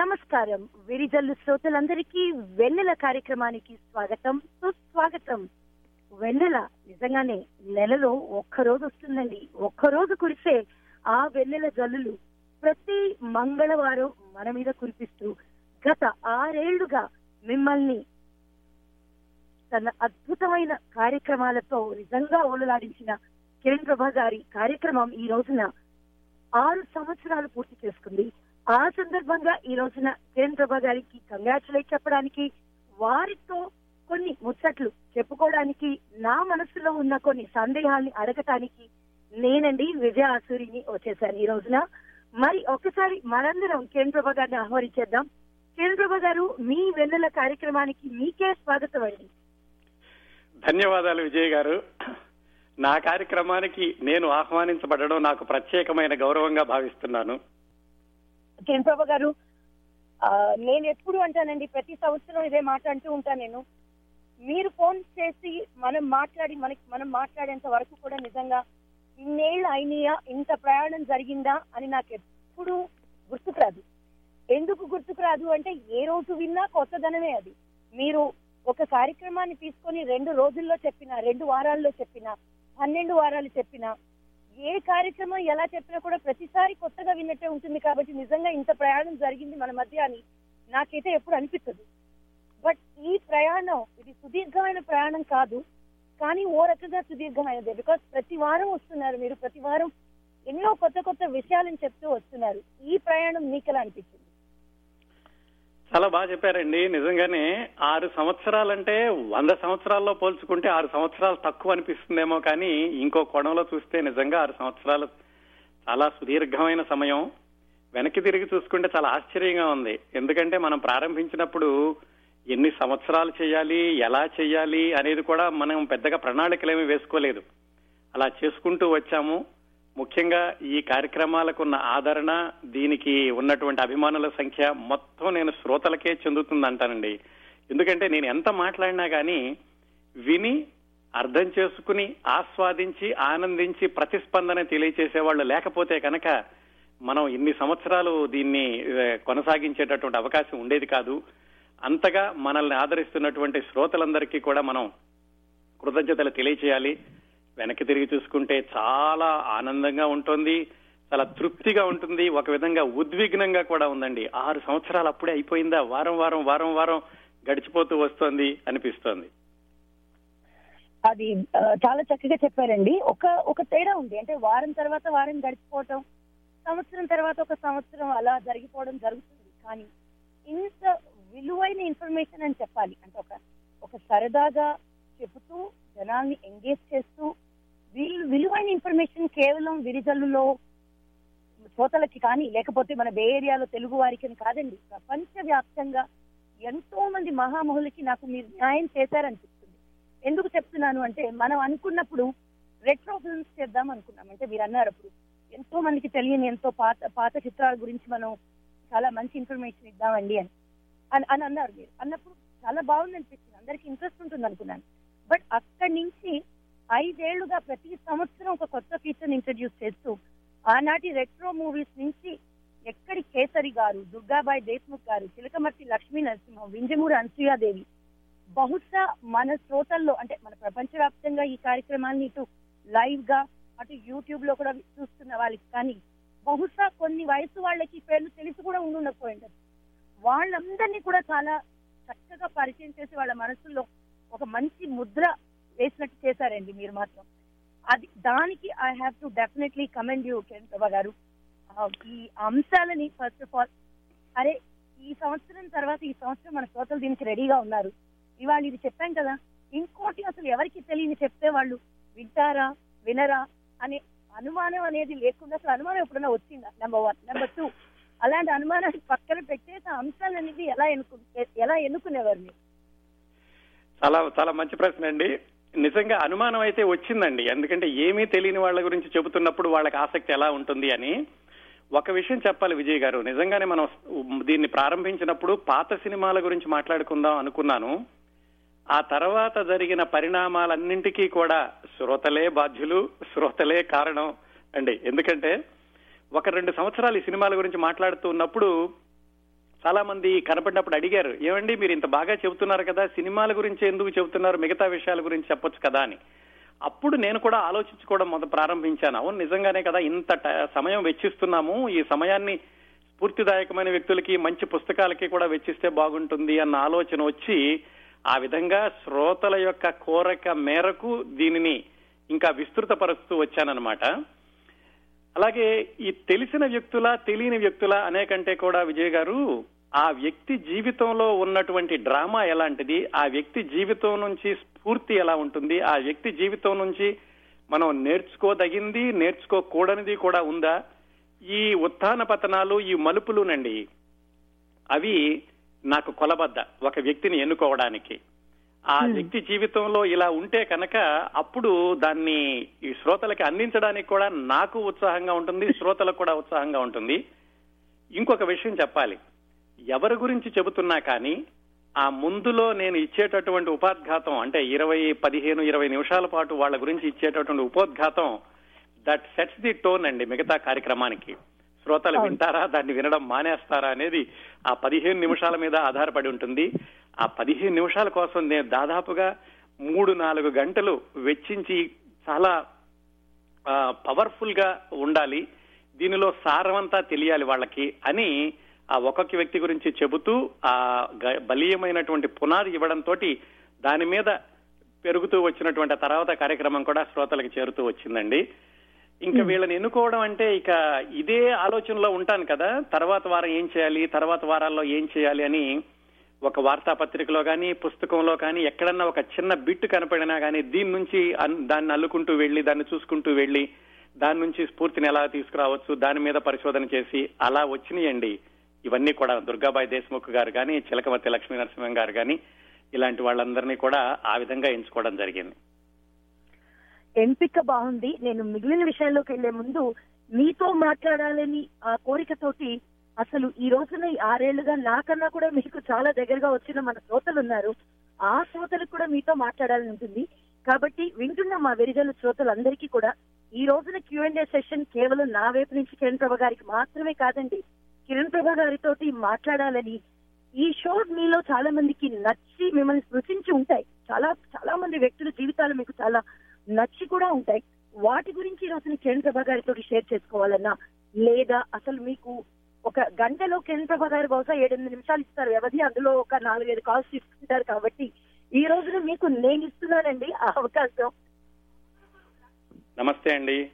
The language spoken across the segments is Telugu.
నమస్కారం. విరిజల్లు శ్రోతలందరికీ వెన్నెల కార్యక్రమానికి స్వాగతం. సుస్వాగతం. వెన్నెల నిజంగానే నెలలో ఒక్కరోజు వస్తుందండి. ఒక్కరోజు కురిసే ఆ వెన్నెల జల్లులు ప్రతి మంగళవారం మన మీద కురిపిస్తూ గత ఆరేళ్ళుగా మిమ్మల్ని తన అద్భుతమైన కార్యక్రమాలతో నిజంగా ఓలలాడించిన కిరణ్ ప్రభా గారి కార్యక్రమం ఈ రోజున ఆరు సంవత్సరాలు పూర్తి చేసుకుంది. ఆ సందర్భంగా ఈ రోజున కిరణ్ ప్రభా గారికి కంగ్రాచులేట్ చెప్పడానికి వారితో కొన్ని ముచ్చట్లు చెప్పుకోవడానికి నా మనసులో ఉన్న కొన్ని సందేహాల్ని అడగటానికి నేనండి విజయ ఆసూరిని వచ్చేసాను ఈ రోజున. మరి ఒకసారి మనందరం కిరణ్ ప్రభా గారిని ఆహ్వానించేద్దాం. కిరణ్ ప్రభా గారు మీ వెన్నెల కార్యక్రమానికి మీకే స్వాగతం అండి. ధన్యవాదాలు విజయ్ గారు. నా కార్యక్రమానికి నేను ఆహ్వానించబడడం నాకు ప్రత్యేకమైన గౌరవంగా భావిస్తున్నాను. కిరణ్ ప్రభా గారు నేను ఎప్పుడు అంటానండి ప్రతి సంవత్సరం ఇదే మాట అంటూ ఉంటాను నేను. మీరు ఫోన్ చేసి మనం మాట్లాడి మనకి మనం మాట్లాడేంత వరకు కూడా నిజంగా ఇన్నేళ్ళు అయినాయా ఇంత ప్రయాణం జరిగిందా అని నాకు ఎప్పుడు గుర్తుకు రాదు ఎందుకు గుర్తుకు రాదు అంటే ఏ రోజు విన్నా కొత్తదనమే అది. మీరు ఒక కార్యక్రమాన్ని తీసుకొని రెండు రోజుల్లో చెప్పిన రెండు వారాల్లో చెప్పిన పన్నెండు వారాలు చెప్పినా ఏ కార్యక్రమం ఎలా చెప్పినా కూడా ప్రతిసారి కొత్తగా విన్నట్టే ఉంటుంది కాబట్టి నిజంగా ఇంత ప్రయాణం జరిగింది మన మధ్య అని నాకైతే ఎప్పుడు అనిపిస్తుంది. బట్ ఈ ప్రయాణం ఇది సుదీర్ఘమైన ప్రయాణం కాదు కానీ ఓ రకంగా సుదీర్ఘమైనదే. బికాస్ ప్రతి వారం వస్తున్నారు మీరు ప్రతి వారం ఎన్నో కొత్త కొత్త విషయాలను చెప్తూ వస్తున్నారు. ఈ ప్రయాణం మీకు ఎలా అనిపించింది? చాలా బాగా చెప్పారండి. నిజంగానే ఆరు సంవత్సరాలంటే వంద సంవత్సరాల్లో పోల్చుకుంటే ఆరు సంవత్సరాలు తక్కువ అనిపిస్తుందేమో కానీ ఇంకో కోణంలో చూస్తే నిజంగా ఆరు సంవత్సరాలు చాలా సుదీర్ఘమైన సమయం. వెనక్కి తిరిగి చూసుకుంటే చాలా ఆశ్చర్యంగా ఉంది. ఎందుకంటే మనం ప్రారంభించినప్పుడు ఎన్ని సంవత్సరాలు చేయాలి ఎలా చేయాలి అనేది కూడా మనం పెద్దగా ప్రణాళికలేమీ వేసుకోలేదు. అలా చేసుకుంటూ వచ్చాము. ముఖ్యంగా ఈ కార్యక్రమాలకు ఉన్న ఆదరణ దీనికి ఉన్నటువంటి అభిమానుల సంఖ్య మొత్తం నేను శ్రోతలకే చెందుతుంది అంటానండి ఎందుకంటే నేను ఎంత మాట్లాడినా కానీ విని అర్థం చేసుకుని ఆస్వాదించి ఆనందించి ప్రతిస్పందన తెలియచేసే వాళ్ళు లేకపోతే కనుక మనం ఇన్ని సంవత్సరాలు దీన్ని కొనసాగించేటటువంటి అవకాశం ఉండేది కాదు. అంతగా మనల్ని ఆదరిస్తున్నటువంటి శ్రోతలందరికీ కూడా మనం కృతజ్ఞతలు తెలియచేయాలి. వెనక్కి తిరిగి చూసుకుంటే చాలా ఆనందంగా ఉంటుంది చాలా తృప్తిగా ఉంటుంది ఒక విధంగా ఉద్విగ్నంగా కూడా ఉందండి. ఆరు సంవత్సరాలు అప్పుడే అయిపోయిందా? వారం వారం వారం వారం గడిచిపోతూ వస్తోంది అనిపిస్తోంది. అది చాలా చక్కగా చెప్పారండి. ఒక ఒక తేడా ఉంది. అంటే వారం తర్వాత వారం గడిచిపోవటం సంవత్సరం తర్వాత ఒక సంవత్సరం అలా జరిగిపోవడం జరుగుతుంది. కానీ ఇంత విలువైన ఇన్ఫర్మేషన్ అని చెప్పాలి. అంటే ఒక ఒక సరదాగా చెబుతూ జనాల్ని ఎంగేజ్ చేస్తూ వీళ్ళు విలువైన ఇన్ఫర్మేషన్ కేవలం విరిజల్లులో శ్రోతలకి కానీ లేకపోతే మన బే ఏరియాలో తెలుగు వారికి అని కాదండి. ప్రపంచ వ్యాప్తంగా ఎంతో మంది మహామహులకి నాకు మీరు న్యాయం చేశారనిపిస్తుంది. ఎందుకు చెప్తున్నాను అంటే మనం అనుకున్నప్పుడు రెట్రో ఫిల్మ్స్ చేద్దాం అనుకున్నాం. అంటే మీరు అన్నారు అప్పుడు ఎంతో మందికి తెలియని ఎంతో పాత పాత చిత్రాల గురించి మనం చాలా మంచి ఇన్ఫర్మేషన్ ఇద్దామండి అని. అని అని అన్నారు మీరు. అన్నప్పుడు చాలా బాగుంది అనిపించింది అందరికి ఇంట్రెస్ట్ ఉంటుంది అనుకున్నాను బట్ అక్కడి నుంచి ఐదేళ్ళుగా ప్రతి సంవత్సరం ఒక కొత్త ఫీచర్ ఇంట్రడ్యూస్ చేస్తూ ఆనాటి రెట్రో మూవీస్ నుంచి ఎక్కడి కేసరి గారు దుర్గాబాయి దేశ్ముఖ్ గారు చిలకమర్తి లక్ష్మీ నరసింహం వింజమూరి అనసూయాదేవి బహుశా మన శ్రోతల్లో అంటే మన ప్రపంచవ్యాప్తంగా ఈ కార్యక్రమాన్ని ఇటు లైవ్గా అటు యూట్యూబ్లో కూడా చూస్తున్న వాళ్ళకి కానీ బహుశా కొన్ని వయసు వాళ్ళకి పేర్లు తెలిసి కూడా ఉండుండకపోయింది. వాళ్ళందరినీ కూడా చాలా చక్కగా పరిచయం చేసి వాళ్ళ మనసుల్లో ఒక మంచి ముద్ర వేసినట్టు చేశారండి మీరు మాత్రం. అది దానికి I have to definitely commend you Kiran garu. ఈ అంశాలని ఫస్ట్ ఆఫ్ ఆల్ అరే ఈ సంవత్సరం తర్వాత ఈ సంవత్సరం మన శ్రోతలు దీనికి రెడీగా ఉన్నారు. ఇవాళ ఇది చెప్పాం కదా ఇంకోటి అసలు ఎవరికి తెలియని చెప్తే వాళ్ళు వింటారా వినరా అనే అనుమానం అనేది లేకుండా అసలు అనుమానం ఎప్పుడైనా వచ్చిందా? నెంబర్ వన్ నెంబర్ టూ అలాంటి అనుమానాన్ని పక్కన పెట్టేసి అంశాలు అనేది ఎలా ఎన్నుకు ఎలా ఎన్నుకునేవారు మీరు? చాలా చాలా మంచి ప్రశ్న అండి. నిజంగా అనుమానం అయితే వచ్చిందండి. ఎందుకంటే ఏమీ తెలియని వాళ్ళ గురించి చెబుతున్నప్పుడు వాళ్ళకి ఆసక్తి ఎలా ఉంటుంది అని. ఒక విషయం చెప్పాలి విజయ్ గారు. నిజంగానే మనం దీన్ని ప్రారంభించినప్పుడు పాత సినిమాల గురించి మాట్లాడుకుందాం అనుకున్నాను. ఆ తర్వాత జరిగిన పరిణామాలన్నింటికీ కూడా శ్రోతలే బాధ్యులు శ్రోతలే కారణం అండి. ఎందుకంటే ఒక రెండు సంవత్సరాలు ఈ సినిమాల గురించి మాట్లాడుతూ ఉన్నప్పుడు చాలా మంది కనపడినప్పుడు అడిగారు ఏమండి మీరు ఇంత బాగా చెబుతున్నారు కదా సినిమాల గురించి ఎందుకు చెబుతున్నారు మిగతా విషయాల గురించి చెప్పొచ్చు కదా అని. అప్పుడు నేను కూడా ఆలోచించుకోవడం మొదట ప్రారంభించాను. అవును నిజంగానే కదా ఇంత సమయం వెచ్చిస్తున్నాము. ఈ సమయాన్ని స్ఫూర్తిదాయకమైన వ్యక్తులకి మంచి పుస్తకాలకి కూడా వెచ్చిస్తే బాగుంటుంది అన్న ఆలోచన వచ్చి ఆ విధంగా శ్రోతల యొక్క కోరిక మేరకు దీనిని ఇంకా విస్తృతపరుస్తూ వచ్చానన్నమాట. అలాగే ఈ తెలిసిన వ్యక్తుల తెలియని వ్యక్తుల అనేకంటే కూడా విజయ్ గారు ఆ వ్యక్తి జీవితంలో ఉన్నటువంటి డ్రామా ఎలాంటిది ఆ వ్యక్తి జీవితం నుంచి స్ఫూర్తి ఎలా ఉంటుంది ఆ వ్యక్తి జీవితం నుంచి మనం నేర్చుకోదగింది నేర్చుకోకూడనిది కూడా ఉందా? ఈ ఉత్థాన పతనాలు ఈ మలుపులునండి అవి నాకు కొలబద్ద ఒక వ్యక్తిని ఎన్నుకోవడానికి. ఆ వ్యక్తి జీవితంలో ఇలా ఉంటే కనుక అప్పుడు దాన్ని ఈ శ్రోతలకి అందించడానికి కూడా నాకు ఉత్సాహంగా ఉంటుంది శ్రోతలకు కూడా ఉత్సాహంగా ఉంటుంది. ఇంకొక విషయం చెప్పాలి. ఎవరి గురించి చెబుతున్నా కానీ ఆ ముందులో నేను ఇచ్చేటటువంటి ఉపోద్ఘాతం అంటే ఇరవై పదిహేను ఇరవై నిమిషాల పాటు వాళ్ళ గురించి ఇచ్చేటటువంటి ఉపోద్ఘాతం దట్ సెట్స్ ది టోన్ అండి మిగతా కార్యక్రమానికి. శ్రోతలు. వింటారా? దాన్ని వినడం మానేస్తారా? అనేది ఆ పదిహేను నిమిషాల మీద ఆధారపడి ఉంటుంది. ఆ పదిహేను నిమిషాల కోసం నేను దాదాపుగా మూడు నాలుగు గంటలు వెచ్చించి చాలా పవర్ఫుల్గా ఉండాలి. దీనిలో సారమంతా తెలియాలి వాళ్ళకి అని ఆ ఒక్కొక్క వ్యక్తి గురించి చెబుతూ ఆ బలీయమైనటువంటి పునాది ఇవ్వడంతో దాని మీద పెరుగుతూ వచ్చినటువంటి ఆ తర్వాత కార్యక్రమం కూడా శ్రోతలకు చేరుతూ వచ్చిందండి. ఇంకా వీళ్ళని ఎన్నుకోవడం అంటే ఇక ఇదే ఆలోచనలో ఉంటాను కదా. తర్వాత వారం ఏం చేయాలి? తర్వాత వారాల్లో ఏం చేయాలి అని ఒక వార్తాపత్రికలో కానీ పుస్తకంలో కానీ ఎక్కడన్నా ఒక చిన్న బిట్ కనపడినా కానీ దీని నుంచి అన్- దాన్ని అల్లుకుంటూ వెళ్ళి దాన్ని చూసుకుంటూ వెళ్ళి దాని నుంచి స్ఫూర్తిని ఎలా తీసుకురావచ్చు దాని మీద పరిశోధన చేసి అలా వచ్చినాయండి. ఇవన్నీ కూడా దుర్గాబాయి దేశ్ముఖ్ గారు కానీ చిలకమతి లక్ష్మీ నరసింహం గారు కానీ ఇలాంటి వాళ్ళందరినీ కూడా ఆ విధంగా ఎంచుకోవడం జరిగింది. ఎంపిక బాగుంది. నేను మిగిలిన విషయాల్లోకి వెళ్ళే ముందు మీతో మాట్లాడాలని ఆ కోరికతోటి అసలు ఈ రోజున ఈ ఆరేళ్ళుగా నాకన్నా కూడా మీకు చాలా దగ్గరగా వచ్చిన మన శ్రోతలు ఉన్నారు. ఆ శ్రోతలకు కూడా మీతో మాట్లాడాలని ఉంటుంది. కాబట్టి వింటున్న మా వెరిజల శ్రోతలందరికీ కూడా ఈ రోజున క్యూఎండే సెషన్ కేవలం నా వైపు నుంచి కిరణ్ ప్రభ గారికి మాత్రమే కాదండి కిరణ్ ప్రభ గారితో మాట్లాడాలని ఈ షో మీలో చాలా మందికి నచ్చి మిమ్మల్ని స్పృశించి ఉంటాయి. చాలా చాలా మంది వ్యక్తుల జీవితాలు మీకు చాలా నచ్చి కూడా ఉంటాయి. వాటి గురించి ఈ రోజున కిరణ్ ప్రభా గారితో షేర్ చేసుకోవాలన్నా లేదా అసలు మీకు ఒక గంటలో కిరణ్ ప్రభా గారు బహుశా ఏడెనిమిది నిమిషాలు ఇస్తారు. వ్యవధి అందులో ఒక నాలుగైదు కాల్స్ తీసుకుంటారు కాబట్టి ఈ రోజున మీకు నేను ఇస్తున్నానండి ఆ అవకాశం. నమస్తే అండి.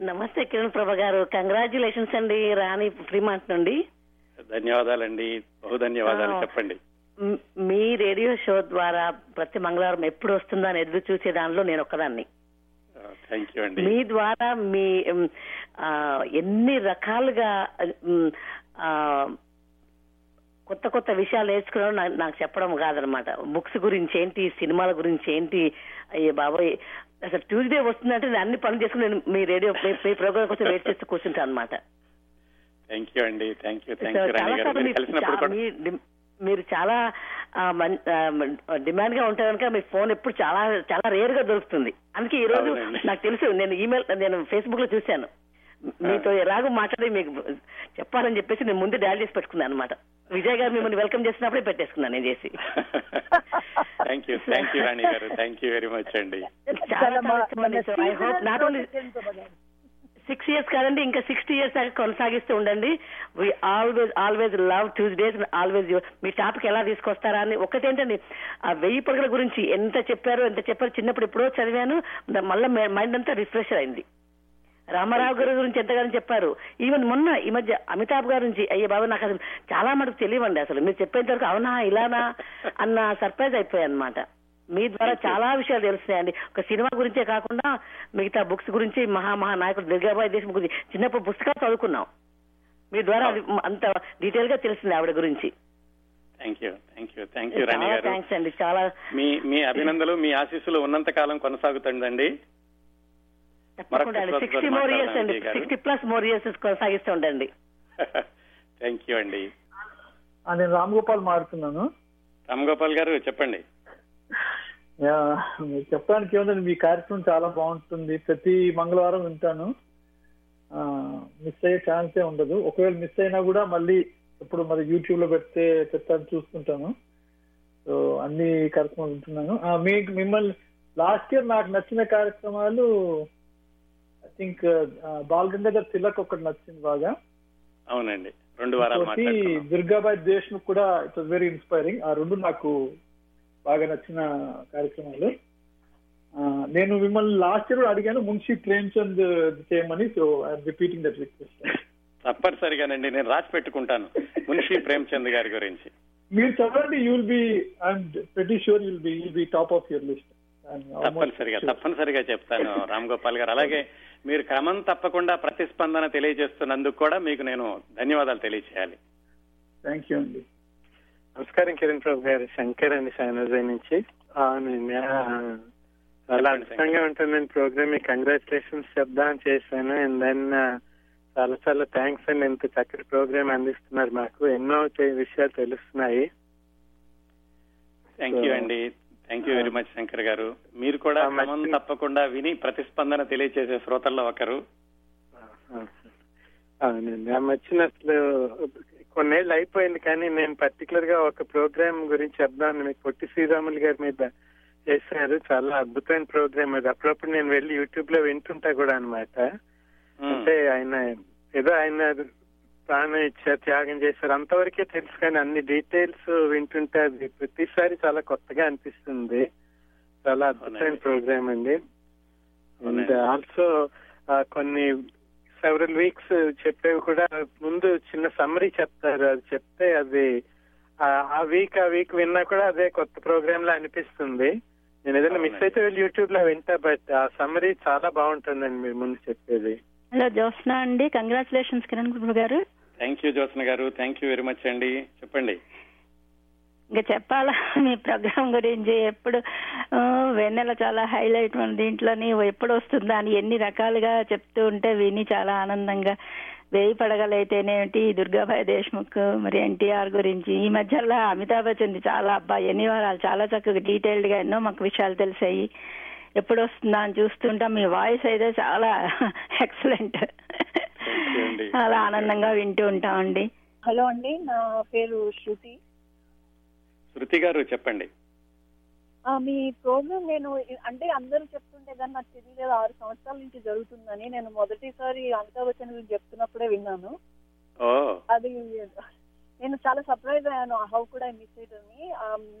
నమస్తే కిరణ్ ప్రభ గారు. కంగ్రాచులేషన్స్ అండి రాణి ఫ్రీమాంట్ నుండి. ధన్యవాదాలండి. బహు ధన్యవాదాలు. చెప్పండి. మ్- రేడియో షో ద్వారా ప్రతి మంగళవారం ఎప్పుడు వస్తుందో అని ఎదురు చూసే దానిలో నేను అండి మీ ద్వారా మీ ఎన్ని రకాలుగా కొత్త కొత్త విషయాలు నేర్చుకోవడం నా- నాకు చెప్పడం కాదనమాట. బుక్స్ గురించి ఏంటి సినిమాల గురించి ఏంటి అయ్యే బాబోయ్. అసలు ట్యూస్డే వస్తుందంటే నేను అన్ని పనులు చేసుకుని నేను మీ రేడియో మీ- మీ ప్రోగ్రామ్ కోసం వెయిట్ చేస్తూ కూర్చుంటాను అనమాట థ్యాంక్ యూ అండి థ్యాంక్ యూ థ్యాంక్ యూ మీరు చాలా డిమాండ్గా ఉంటారు కనుక మీ ఫోన్ ఎప్పుడు చాలా చాలా రేర్గా దొరుకుతుంది. అందుకే ఈ రోజు. నాకు తెలుసు నేను ఈమెయిల్ నేను ఫేస్బుక్లో చూశాను. మీతో ఎలాగో మాట్లాడి మీకు చెప్పాలని చెప్పేసి నేను ముందు డయల్ చేసి పెట్టుకున్నాను అనమాట విజయ్ గారు మిమ్మల్ని వెల్కమ్ చేసినప్పుడే పెట్టేసుకున్నాను నేను చేసి. Thank you thank you Rani garu. Thank you very much అండి. చాలా I hope not only. Six years కాదండి ఇంకా సిక్స్టీ ఇయర్స్ దాకా కొనసాగిస్తూ ఉండండి. We always always love Tuesdays always me topic ఎలా తీసుకొస్తారా అని ఒకటేంటండి ఆ వెయ్యి పరుగుల గురించి ఎంత చెప్పారో ఎంత చెప్పారో చిన్నప్పుడు ఎప్పుడో చదివాను మళ్ళీ మైండ్ అంతా రిఫ్రెష్ అయింది. రామారావు గారి గురించి ఎంతగానో చెప్పారు. ఈవెన్ మొన్న ఈ మధ్య అమితాబ్ గారి నుంచి అయ్యే బాబు నాకు అసలు చాలా మటుకు తెలియవండి అసలు. మీరు చెప్పేంత వరకు అవునా ఇలానా అన్న సర్ప్రైజ్ అయిపోయాయి అనమాట మీ ద్వారా చాలా విషయాలు తెలుస్తున్నాయండి. ఒక సినిమా గురించే కాకుండా మిగతా బుక్స్ గురించి మహా మహా నాయకుడు దుర్గాబాయి దేశం గురించి చిన్నప్పుడు పుస్తకాలు చదువుకున్నాం. మీ ద్వారా అది అంత డీటెయిల్గా తెలిసింది ఆవిడ గురించి. Thank you thank you thank you Rani చాలా గారు. థ్యాంక్స్ అండి. చాలా మీ మీ అభినందనలు మీ ఆశీస్సులు ఉన్నంత కాలం కొనసాగుతుందండి. మరొక సిక్స్టీ మోర్ ఇయర్స్ అండి. సిక్స్టీ ప్లస్ మోర్ ఇయర్స్ కొనసాగిస్తూ ఉండండి. థ్యాంక్ యూ అండి. నేను రామ్ గోపాల్ మాట్లాడుతున్నాను రామ్ గోపాల్ గారు చెప్పండి. చెప్పడానికి ఏముందండి? మీ కార్యక్రమం చాలా బాగుంటుంది. ప్రతి మంగళవారం వింటాను. మిస్ అయ్యే ఛాన్సే ఉండదు. ఒకవేళ మిస్ అయినా కూడా మళ్ళీ ఎప్పుడు మరి యూట్యూబ్లో పెడితే చెప్తాను చూస్తుంటాను సో అన్ని కార్యక్రమాలు వింటున్నాను. మీకు మిమ్మల్ని లాస్ట్ ఇయర్ నాకు నచ్చిన కార్యక్రమాలు ఐ థింక్ బాల్ గంగాధర్ తిలక్ ఒకటి నచ్చింది బాగా. అవునండి. రెండు వారాలు దుర్గాబాయ్ దేశ్ముఖ్ కూడా ఇట్ వాస్ వెరీ ఇన్స్పైరింగ్. ఆ రెండు నాకు బాగా నచ్చిన కార్యక్రమాలు. నేను మిమ్మల్ని లాస్ట్ ఇయర్ అడిగాను మున్షి ప్రేమ్చంద్ చేయమని so I'm repeating that request తప్పనిసరిగానండి నేను రాసి పెట్టుకుంటాను మున్షి ప్రేమ్చంద్ గారి గురించి. మీరు చదవండి యూ విల్ బి అండ్ ప్రతి sure you'll be you'll be top of your list తప్పనిసరిగా తప్పనిసరిగా చెప్తాను రామ్ గోపాల్ గారు. అలాగే మీరు క్రమం తప్పకుండా ప్రతిస్పందన తెలియజేస్తున్నందుకు కూడా మీకు నేను ధన్యవాదాలు తెలియజేయాలి థ్యాంక్ యూ అండి. నమస్కారం కిరణ్ ప్రభు గారు. శంకర్ అండి సానోజై నుంచి. అవునండి చాలా అద్భుతంగా ఉంటుందండి ప్రోగ్రామ్ మీకు కంగ్రాచులేషన్స్ చెప్దాం చేశాను. అండ్ దెన్ చాలా చాలా థ్యాంక్స్ అండి. ఇంత చక్కటి ప్రోగ్రామ్ అందిస్తున్నారు మాకు. ఎన్నో విషయాలు తెలుస్తున్నాయి. థ్యాంక్ యూ అండి. Thank you very much Shankar garu. మీరు కూడా క్రమం తప్పకుండా విని ప్రతిస్పందన తెలియజేసే శ్రోతల్లో ఒకరు. అవునండి. ఆ మధ్యన అసలు కొన్నేళ్ళు అయిపోయింది కానీ నేను పర్టికులర్గా ఒక ప్రోగ్రామ్ గురించి చెప్దాను మీకు పొట్టి శ్రీరాములు గారి మీద చేశారు చాలా అద్భుతమైన ప్రోగ్రామ్ అది. అప్పుడప్పుడు నేను వెళ్ళి యూట్యూబ్లో వింటుంటా కూడా అన్నమాట. ఉమ్, అంటే ఆయన ఏదో ఆయన ప్రాణం ఇచ్చారు త్యాగం చేశారు. అంతవరకే తెలుసు కానీ అన్ని డీటెయిల్స్ వింటుంటే అది ప్రతిసారి చాలా కొత్తగా అనిపిస్తుంది. చాలా అద్భుతమైన. ప్రోగ్రామ్ అండి. అండ్. ఆల్సో కొన్ని సెవెరల్ వీక్స్ చెప్పేవి కూడా ముందు చిన్న సమ్మరీ చెప్తారు. అది చెప్తే అది ఆ- వీక్ ఆ వీక్ విన్నా కూడా అదే కొత్త ప్రోగ్రామ్ లా అనిపిస్తుంది. నేను ఏదైనా మిస్. అయితే వెళ్ళి యూట్యూబ్లో వింటా బట్ ఆ సమ్మరీ చాలా బాగుంటుందండి మీరు ముందు చెప్పేది. హలో జ్యోత్స్న అండి. కంగ్రాచులేషన్స్ కిరణ్ కుమార్ గారు. థ్యాంక్ యూ జ్యోత్స్న గారు. థ్యాంక్ యూ వెరీ మచ్ అండి. చెప్పండి. ఇంకా చెప్పాలా? మీ ప్రోగ్రామ్ గురించి ఎప్పుడు? వెన్నెల చాలా హైలైట్ మన దీంట్లోని ఎప్పుడు వస్తుందా అని ఎన్ని రకాలుగా చెప్తూ ఉంటే విని చాలా ఆనందంగా వేయి పడగలైతేనేమిటి దుర్గాబాయ్ దేశ్ముఖ్ మరి ఎన్టీఆర్ గురించి. ఈ మధ్యలో అమితాబ్ బచ్చన్ చాలా అబ్బాయి ఎన్ని వారాలు? చాలా చక్కగా డీటెయిల్డ్గా ఎన్నో మాకు విషయాలు తెలిసాయి. ఎప్పుడు వస్తుందా అని చూస్తుంటాం. మీ వాయిస్ అయితే చాలా ఎక్సలెంట్. చాలా ఆనందంగా వింటూ ఉంటామండి. హలో అండి నా పేరు శృతి. శృతి గారు చెప్పండి. మీ ప్రోగ్రామ్ నేను అంటే అందరూ చెప్తుంటే కానీ నాకు తెలియలేదు ఆరు సంవత్సరాల నుంచి జరుగుతుందని. నేను మొదటిసారి అమితాబ్ బచ్చన్ గురించి చెప్తున్నప్పుడే విన్నాను. అది నేను చాలా సర్ప్రైజ్ అయ్యాను హౌ కూడా ఐ మిస్ ఇట్ అని.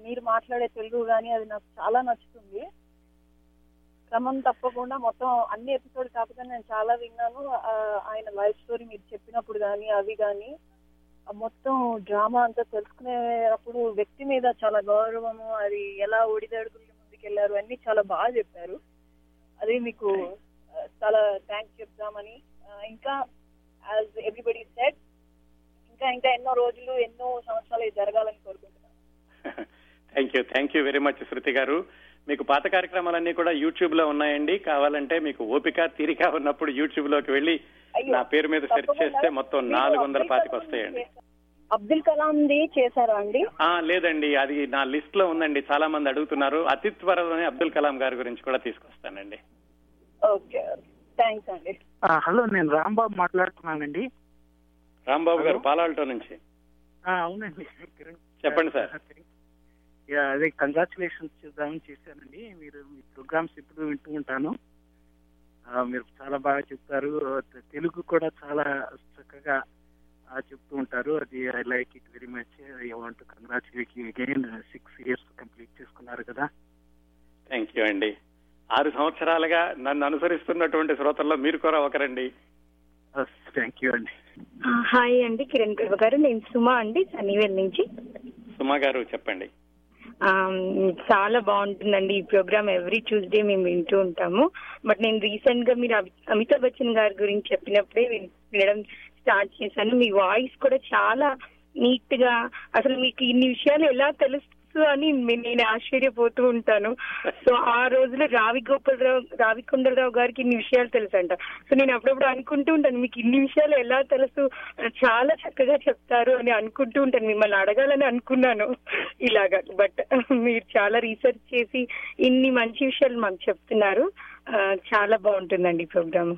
మీరు మాట్లాడే తెలుగు కానీ అది నాకు చాలా నచ్చుతుంది. క్రమం తప్పకుండా మొత్తం అన్ని ఎపిసోడ్ కాకపోతే నేను చాలా విన్నాను. ఆయన లైఫ్ స్టోరీ మీరు చెప్పినప్పుడు కానీ అవి కానీ మొత్తం డ్రామా అంతా తెలుసుకునేటప్పుడు వ్యక్తి మీద చాలా గౌరవము అది ఎలా ఒడిదడుగులు ముందుకెళ్ళారు అన్ని చాలా బాగా చెప్పారు. అది మీకు చాలా థ్యాంక్స్ చెప్దామని. ఇంకా యాజ్ ఎవ్రీబడి సెట్ ఇంకా ఇంకా ఎన్నో రోజులు ఎన్నో సంవత్సరాలు జరగాలని కోరుకుంటున్నాను. Thank you thank you very much Shruti garu. మీకు పాత కార్యక్రమాలన్నీ కూడా యూట్యూబ్లో ఉన్నాయండి. కావాలంటే మీకు ఓపిక తీరిక ఉన్నప్పుడు యూట్యూబ్లోకి వెళ్ళి నా పేరు మీద సెర్చ్. చేస్తే మొత్తం నాలుగు వందల అబ్దుల్ పాతికి కలాం వస్తాయండి. చేశారా? అబ్దుల్ కలాంది చేశారా అండి? లేదండి. అది నా లిస్ట్లో ఉందండి. చాలా మంది అడుగుతున్నారు. అతి త్వరలోనే అబ్దుల్ కలాం గారి గురించి కూడా తీసుకొస్తానండి. ఓకే థ్యాంక్స్ అండి. హలో నేను రాంబాబు మాట్లాడుతున్నానండి. రాంబాబు గారు. పాలాల్టో నుంచి. ఆ, అవునండి. చెప్పండి సార్. యా, అదే కంగ్రాచులేషన్స్ చేద్దామని చేశానండి. మీరు మీ ప్రోగ్రామ్స్ ఎప్పుడు వింటూ ఉంటాను. మీరు చాలా బాగా చెప్తారు తెలుగు కూడా చాలా చక్కగా చెప్తూ ఉంటారు. అది I like it very much I want congratulate you again six years complete చేసుకున్నారు కదా. థ్యాంక్ యూ అండి. ఆరు సంవత్సరాలుగా నన్ను అనుసరిస్తున్నటువంటి శ్రోతల్లో మీరు కూడా ఒకరండి. థ్యాంక్ యూ అండి. హాయ్ అండి కిరణ్ ప్రభు గారు. నేను సుమా అండి సనీవేల్ నుంచి. సుమా గారు చెప్పండి. చాలా బాగుంటుందండి ఈ ప్రోగ్రామ్. ఎవ్రీ ట్యూస్డే మేము వింటూ ఉంటాము. బట్ నేను రీసెంట్గా మీరు అమితాబ్ బచ్చన్ గారి గురించి చెప్పినప్పుడే వినడం స్టార్ట్ చేశాను. మీ వాయిస్ కూడా చాలా నీట్గా అసలు మీకు ఇన్ని విషయాలు ఎలా తెలుసు అని నేను ఆశ్చర్యపోతూ ఉంటాను. సో ఆ రోజులో రావి గోపాలరావు రావి కొండలరావు గారికి ఇన్ని విషయాలు తెలుసు అంట సో నేను అప్పుడప్పుడు అనుకుంటూ ఉంటాను మీకు ఇన్ని విషయాలు ఎలా తెలుసు? చాలా చక్కగా చెప్తారు అని అనుకుంటూ ఉంటాను. మిమ్మల్ని అడగాలని అనుకున్నాను ఇలాగా. బట్ మీరు చాలా రీసెర్చ్ చేసి ఇన్ని మంచి విషయాలు మాకు చెప్తున్నారు. చాలా బాగుంటుందండి ఈ program.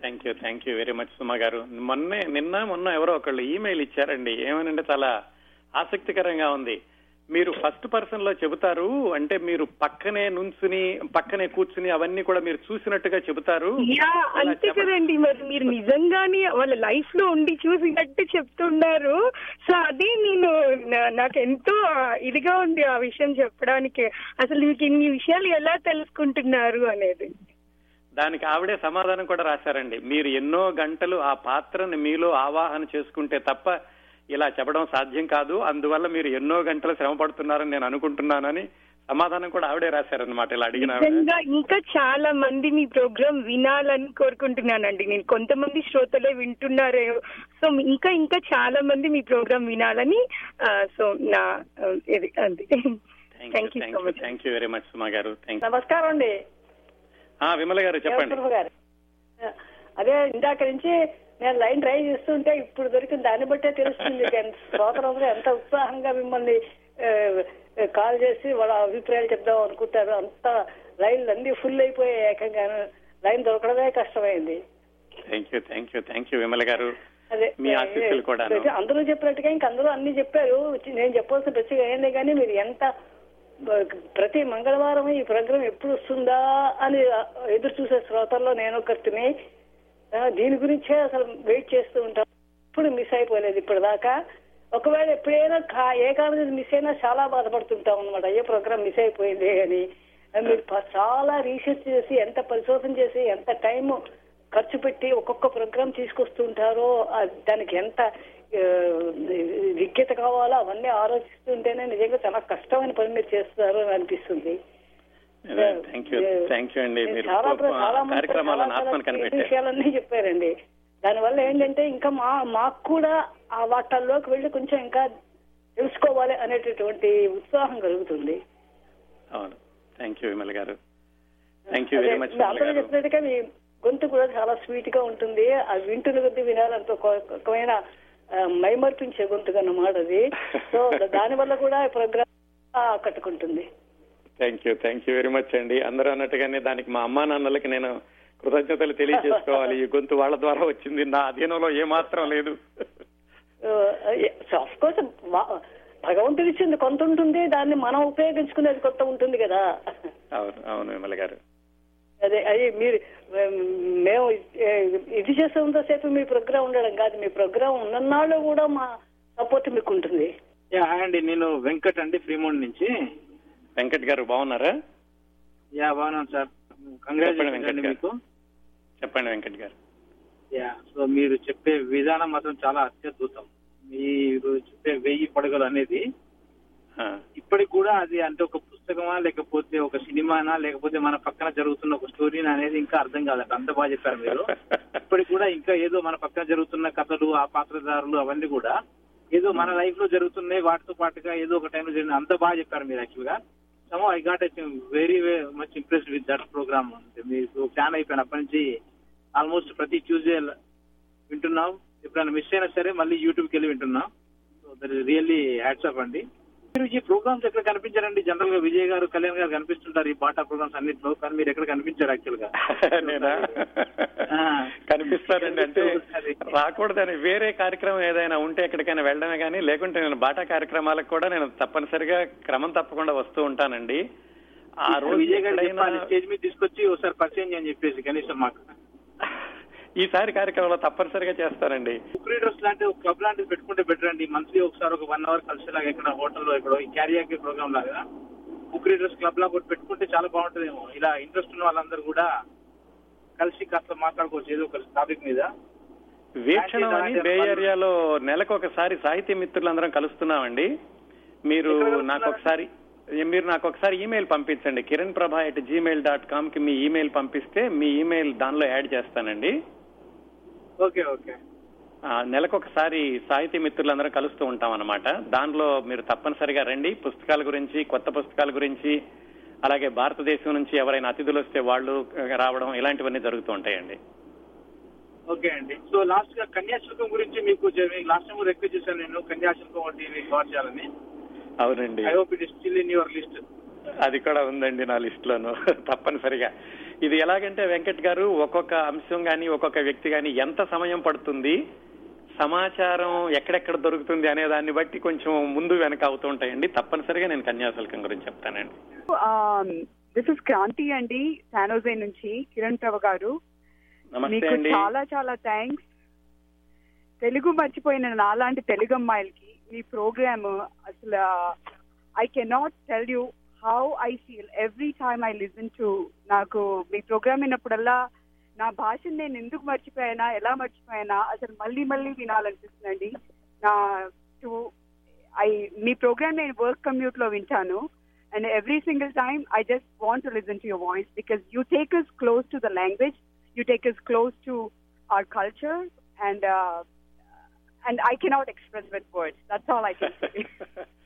Thank you thank you very much Suma garu. మొన్నే నిన్న మొన్న ఎవరో ఒకళ్ళు ఈమెయిల్ ఇచ్చారండి. ఏమనంటే చాలా ఆసక్తికరంగా ఉంది. మీరు ఫస్ట్ పర్సన్లో చెబుతారు అంటే మీరు పక్కనే నుంచుని పక్కనే కూర్చుని అవన్నీ కూడా మీరు చూసినట్టుగా చెబుతారు. అంతే కదండి. మరి మీరు నిజంగానే వాళ్ళ లైఫ్లో ఉండి చూసినట్టు చెప్తున్నారు. సో అది నేను నాకు ఎంతో ఇదిగా ఉంది ఆ విషయం చెప్పడానికి. అసలు మీకు ఇన్ని విషయాలు ఎలా తెలుసుకుంటున్నారు అనేది. దానికి ఆవిడే సమాధానం కూడా రాశారండి. మీరు ఎన్నో గంటలు ఆ పాత్రని మీలో ఆవాహన చేసుకుంటే తప్ప ఇలా చెప్పడం సాధ్యం కాదు. అందువల్ల మీరు ఎన్నో గంటలు శ్రమ పడుతున్నారని నేను అనుకుంటున్నానని సమాధానం కూడా ఆవిడే రాశారనమాట ఇలా అడిగిన ఇంకా చాలా మంది మీ ప్రోగ్రామ్ వినాలని కోరుకుంటున్నానండి. నేను కొంతమంది శ్రోతలే వింటున్నారు. సో ఇంకా ఇంకా చాలా మంది మీ ప్రోగ్రామ్ వినాలని సో నా ఇది అది thank you so much thank you very much Suma garu. Thank నమస్కారం అండి. ఆ విమల గారు చెప్పండి. అదే ఇందాక నుంచి నేను లైన్ ట్రై చేస్తుంటే ఇప్పుడు దొరికిన దాన్ని బట్టే తెలుస్తుంది శ్రోతలందరూ ఎంత ఉత్సాహంగా మిమ్మల్ని కాల్ చేసి వాళ్ళ అభిప్రాయాలు చెప్దాం అనుకుంటారు. అంత లైన్లు అన్ని ఫుల్ అయిపోయాయి ఏకంగా లైన్ దొరకడమే కష్టమైంది. Thank you thank you thank you Vimala garu. అదే మీ ఆశీస్సులు అందరూ చెప్పినట్టుగా ఇంక అందరూ అన్ని చెప్పారు. నేను చెప్పాల్సిన ప్రత్యేక ఏంది కానీ మీరు ఎంత ప్రతి మంగళవారం ఈ ప్రోగ్రామ్ ఎప్పుడు వస్తుందా అని ఎదురు చూసే శ్రోతల్లో నేను ఒకరిని దీని గురించే అసలు వెయిట్ చేస్తూ ఉంటాం. ఇప్పుడు మిస్ అయిపోలేదు ఇప్పటిదాకా. ఒకవేళ ఎప్పుడైనా కా- ఏ కారణం మిస్ అయినా చాలా బాధపడుతుంటాం అనమాట ఏ ప్రోగ్రామ్ మిస్ అయిపోయింది అని. మీరు చాలా రీసెర్చ్ చేసి ఎంత పరిశోధన చేసి ఎంత టైం ఖర్చు పెట్టి ఒక్కొక్క ప్రోగ్రామ్ తీసుకొస్తుంటారో దానికి ఎంత ఆ, విజ్ఞత కావాలో అవన్నీ ఆలోచిస్తుంటేనే నిజంగా చాలా కష్టమైన పని మీరు చేస్తున్నారు అని అనిపిస్తుంది. థ్యాంక్ యూ థ్యాంక్ యూ అండి. మీరు కార్యక్రమాలను ఆత్మను కనిపెట్టారు. విషయాలన్నీ చెప్పారండి. దానివల్ల ఏంటంటే ఇంకా మా మాకు కూడా ఆ వాటల్లోకి వెళ్ళి కొంచెం ఇంకా తెలుసుకోవాలి అనేటటువంటి ఉత్సాహం కలుగుతుంది. అవును. Thank you Vimal garu. Thank you very అదే, మచ్ మీ అందరూ చెప్పినట్టుగా మీ గొంతు కూడా చాలా స్వీట్గా ఉంటుంది. ఆ వింటున్న కొద్ది వినాలంత ఒక రకమైన ఆ, మైమర్పించే గొంతుగా అన్నమాట అది. సో దాని వల్ల కూడా ప్రోగ్రామ్ ఆకట్టుకుంటుంది. Thank you thank you very much అండి. అందరూ అన్నట్టుగానే దానికి మా అమ్మా నాన్నలకి నేను కృతజ్ఞతలు తెలియజేసుకోవాలి. ఈ గొంతు వాళ్ళ ద్వారా వచ్చింది. నా అధీనంలో ఏమాత్రం లేదు. ఆఫ్ కోర్స్ భగవంతుడు ఇచ్చింది కొంత ఉంటుంది. దాన్ని మనం ఉపయోగించుకునేది కొత్త ఉంటుంది కదా. అవును అవును విమల గారు. అదే అది మీరు మేము ఇది చేసేంతసేపు మీ ప్రోగ్రామ్ ఉండడం కాదు. మీ ప్రోగ్రామ్ ఉన్ననాళ్ళు కూడా మా సపోర్ట్ మీకు ఉంటుంది. అండి. నేను వెంకట్ అండి ఫ్రీమౌంట్ నుంచి. వెంకట్ గారు బాగున్నారా? యా బాగున్నాను సార్. కంగ్రాచులేషన్. మీకు. చెప్పండి వెంకట్ గారు. యా సో మీరు చెప్పే విధానం మాత్రం చాలా అత్యద్భుతం. మీరు చెప్పే వెయ్యి పడగలు అనేది ఇప్పటికి కూడా అది అంటే ఒక పుస్తకమా లేకపోతే ఒక సినిమానా లేకపోతే మన పక్కన జరుగుతున్న ఒక స్టోరీనా అనేది ఇంకా అర్థం కాదండి అంత బాగా చెప్పారు మీరు. ఇప్పటికి కూడా ఇంకా ఏదో మన పక్కన జరుగుతున్న కథలు ఆ పాత్రధారులు అవన్నీ కూడా ఏదో మన లైఫ్లో జరుగుతున్నాయి వాటితో పాటుగా ఏదో ఒక టైంలో జరిగిన అంత బాగా చెప్పారు మీరు యాక్చువల్గా. Some I got very much impressed with that program మీకు ఫ్యాన్ అయిపోయాను అప్పటి నుంచి ఆల్మోస్ట్ ప్రతి ట్యూస్డే వింటున్నాం. ఎప్పుడైనా మిస్ అయినా సరే మళ్ళీ యూట్యూబ్కి వెళ్ళి వింటున్నాం. So that is really hats off అండి. మీరు ఈ ప్రోగ్రామ్స్ ఎక్కడ కనిపించారండి? జనరల్గా విజయ్ గారు కళ్యాణ్ గారు కనిపిస్తుంటారు ఈ బాటా ప్రోగ్రామ్స్ అన్నింటిలో. కానీ మీరు ఎక్కడ కనిపించారు యాక్చువల్గా. నేనా. కనిపిస్తారండి అంటే. రాకూడదని వేరే కార్యక్రమం ఏదైనా ఉంటే ఎక్కడికైనా వెళ్ళడమే కానీ లేకుంటే నేను బాటా కార్యక్రమాలకు కూడా నేను తప్పనిసరిగా క్రమం తప్పకుండా వస్తూ ఉంటానండి. ఆ రోజు విజయ్ గారు స్టేజ్ మీద తీసుకొచ్చి ఒకసారి పరిచయం చేయని చెప్పేసి కనీసం మాకు. ఈసారి కార్యక్రమంలో తప్పనిసరిగా చేస్తానండి బుక్ రీడర్స్ లాంటి ఒక క్లబ్ లాంటిది పెట్టుకుంటే బెటర్ అండి. మంత్లీ ఒకసారి ఒక వన్ అవర్ కలిసేలాగా ఇక్కడ హోటల్లో ఇక్కడ ఈ క్యారియాకి ప్రోగ్రామ్ లాగా బుక్ రీడర్స్ క్లబ్ లాగా ఒకటి పెట్టుకుంటే చాలా బాగుంటుందేమో. ఇలా ఇంట్రెస్ట్ ఉన్న వాళ్ళందరూ కూడా కలిసి కాస్త మాట్లాడుకోవచ్చు. ఏదో ఒక టాపిక్ మీద. వీక్షణం అని బే ఏరియాలో నెలకు ఒకసారి సాహితీ మిత్రులందరం కలుస్తున్నామండి. మీరు? నాకు ఒకసారి మీరు నాకు ఒకసారి ఈమెయిల్ పంపించండి. Kiran Prabha at Gmail dot కామ్కి మీ ఈమెయిల్ పంపిస్తే మీ ఈమెయిల్ దానిలో యాడ్ చేస్తానండి. Okay okay. ఆ, నెలకు ఒకసారి సాహితీ మిత్రులందరం కలుస్తూ ఉంటాం అనమాట దానిలో మీరు తప్పనిసరిగా రండి. పుస్తకాల గురించి కొత్త పుస్తకాల గురించి అలాగే భారతదేశం నుంచి ఎవరైనా అతిథులు వస్తే వాళ్ళు రావడం ఇలాంటివన్నీ జరుగుతూ ఉంటాయండి. ఓకే అండి. సో లాస్ట్గా కన్యాశుల్కం గురించి మీకు లాస్ట్ టైం రిక్వెస్ట్ చేశాను నేను కన్యాశుల్కం ఒకటి మీకు చేయాలని. అవునండి. I hope it is still in your list అది కూడా ఉందండి నా లిస్ట్ లోను తప్పనిసరిగా. ఇది ఎలాగంటే వెంకట్ గారు ఒక్కొక్క అంశం గాని ఒక్కొక్క వ్యక్తి గాని ఎంత సమయం పడుతుంది సమాచారం ఎక్కడెక్కడ దొరుకుతుంది అనే దాన్ని బట్టి కొంచెం ముందు వెనక అవుతూ ఉంటాయండి. తప్పనిసరిగా నేను కన్యాశుల్కం గురించి చెప్తానండి. దిస్ ఇస్ క్రాంతి అండి శానోజే నుంచి కిరణ్ ప్రభ గారు. నమస్తే మీకు అండి. చాలా చాలా థ్యాంక్స్. తెలుగు మర్చిపోయిన నాలాంటి తెలుగు అమ్మాయిలకి మీ ప్రోగ్రామ్ అసలు I cannot tell you how I feel every time I listen to నాకు మీ ప్రోగ్రామ్ విన్నప్పుడల్లా నా భాషను నేను ఎందుకు మర్చిపోయానా ఎలా మర్చిపోయానా అసలు మళ్ళీ మళ్ళీ వినాలనిపిస్తుందండి నా టు ఐ మీ ప్రోగ్రామ్ నేను వర్క్ కమ్యూట్లో వింటాను and every single time I just want to listen to your voice because you take is close to the language you take us close to our culture and uh, and I cannot express with words. That's all I can say.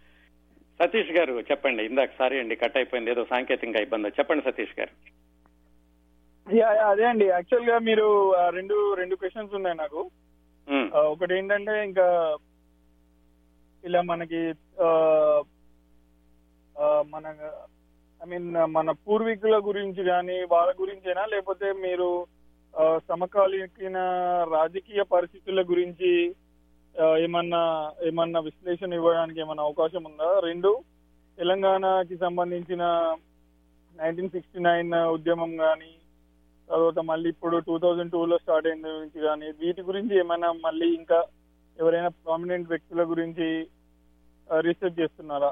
Satish garu చెప్పండి. ఇందాక సారీ అండి కట్ అయిపోయింది. ఏదో సాంకేతిక ఇబ్బంది. చెప్పండి సతీష్ గారు. అదే అండి. యాక్చువల్గా మీరు రెండు రెండు క్వశ్చన్స్ ఉన్నాయి నాకు. ఒకటి ఏంటంటే ఇంకా ఇలా మనకి మన ఐ మీన్ మన పూర్వీకుల గురించి కానీ వాళ్ళ గురించేనా? లేకపోతే మీరు సమకాలీన రాజకీయ పరిస్థితుల గురించి ఏమన్నా ఏమన్నా విశ్లేషణ ఇవ్వడానికి ఏమైనా అవకాశం ఉందా? రెండు తెలంగాణకి సంబంధించిన నైన్టీన్ సిక్స్టీ నైన్ ఉద్యమం కానీ తర్వాత మళ్ళీ ఇప్పుడు టూ థౌజండ్ టూ లో స్టార్ట్ అయిన గురించి కానీ వీటి గురించి ఏమైనా మళ్ళీ ఇంకా ఎవరైనా ప్రామినెంట్ వ్యక్తుల గురించి రీసెర్చ్ చేస్తున్నారా?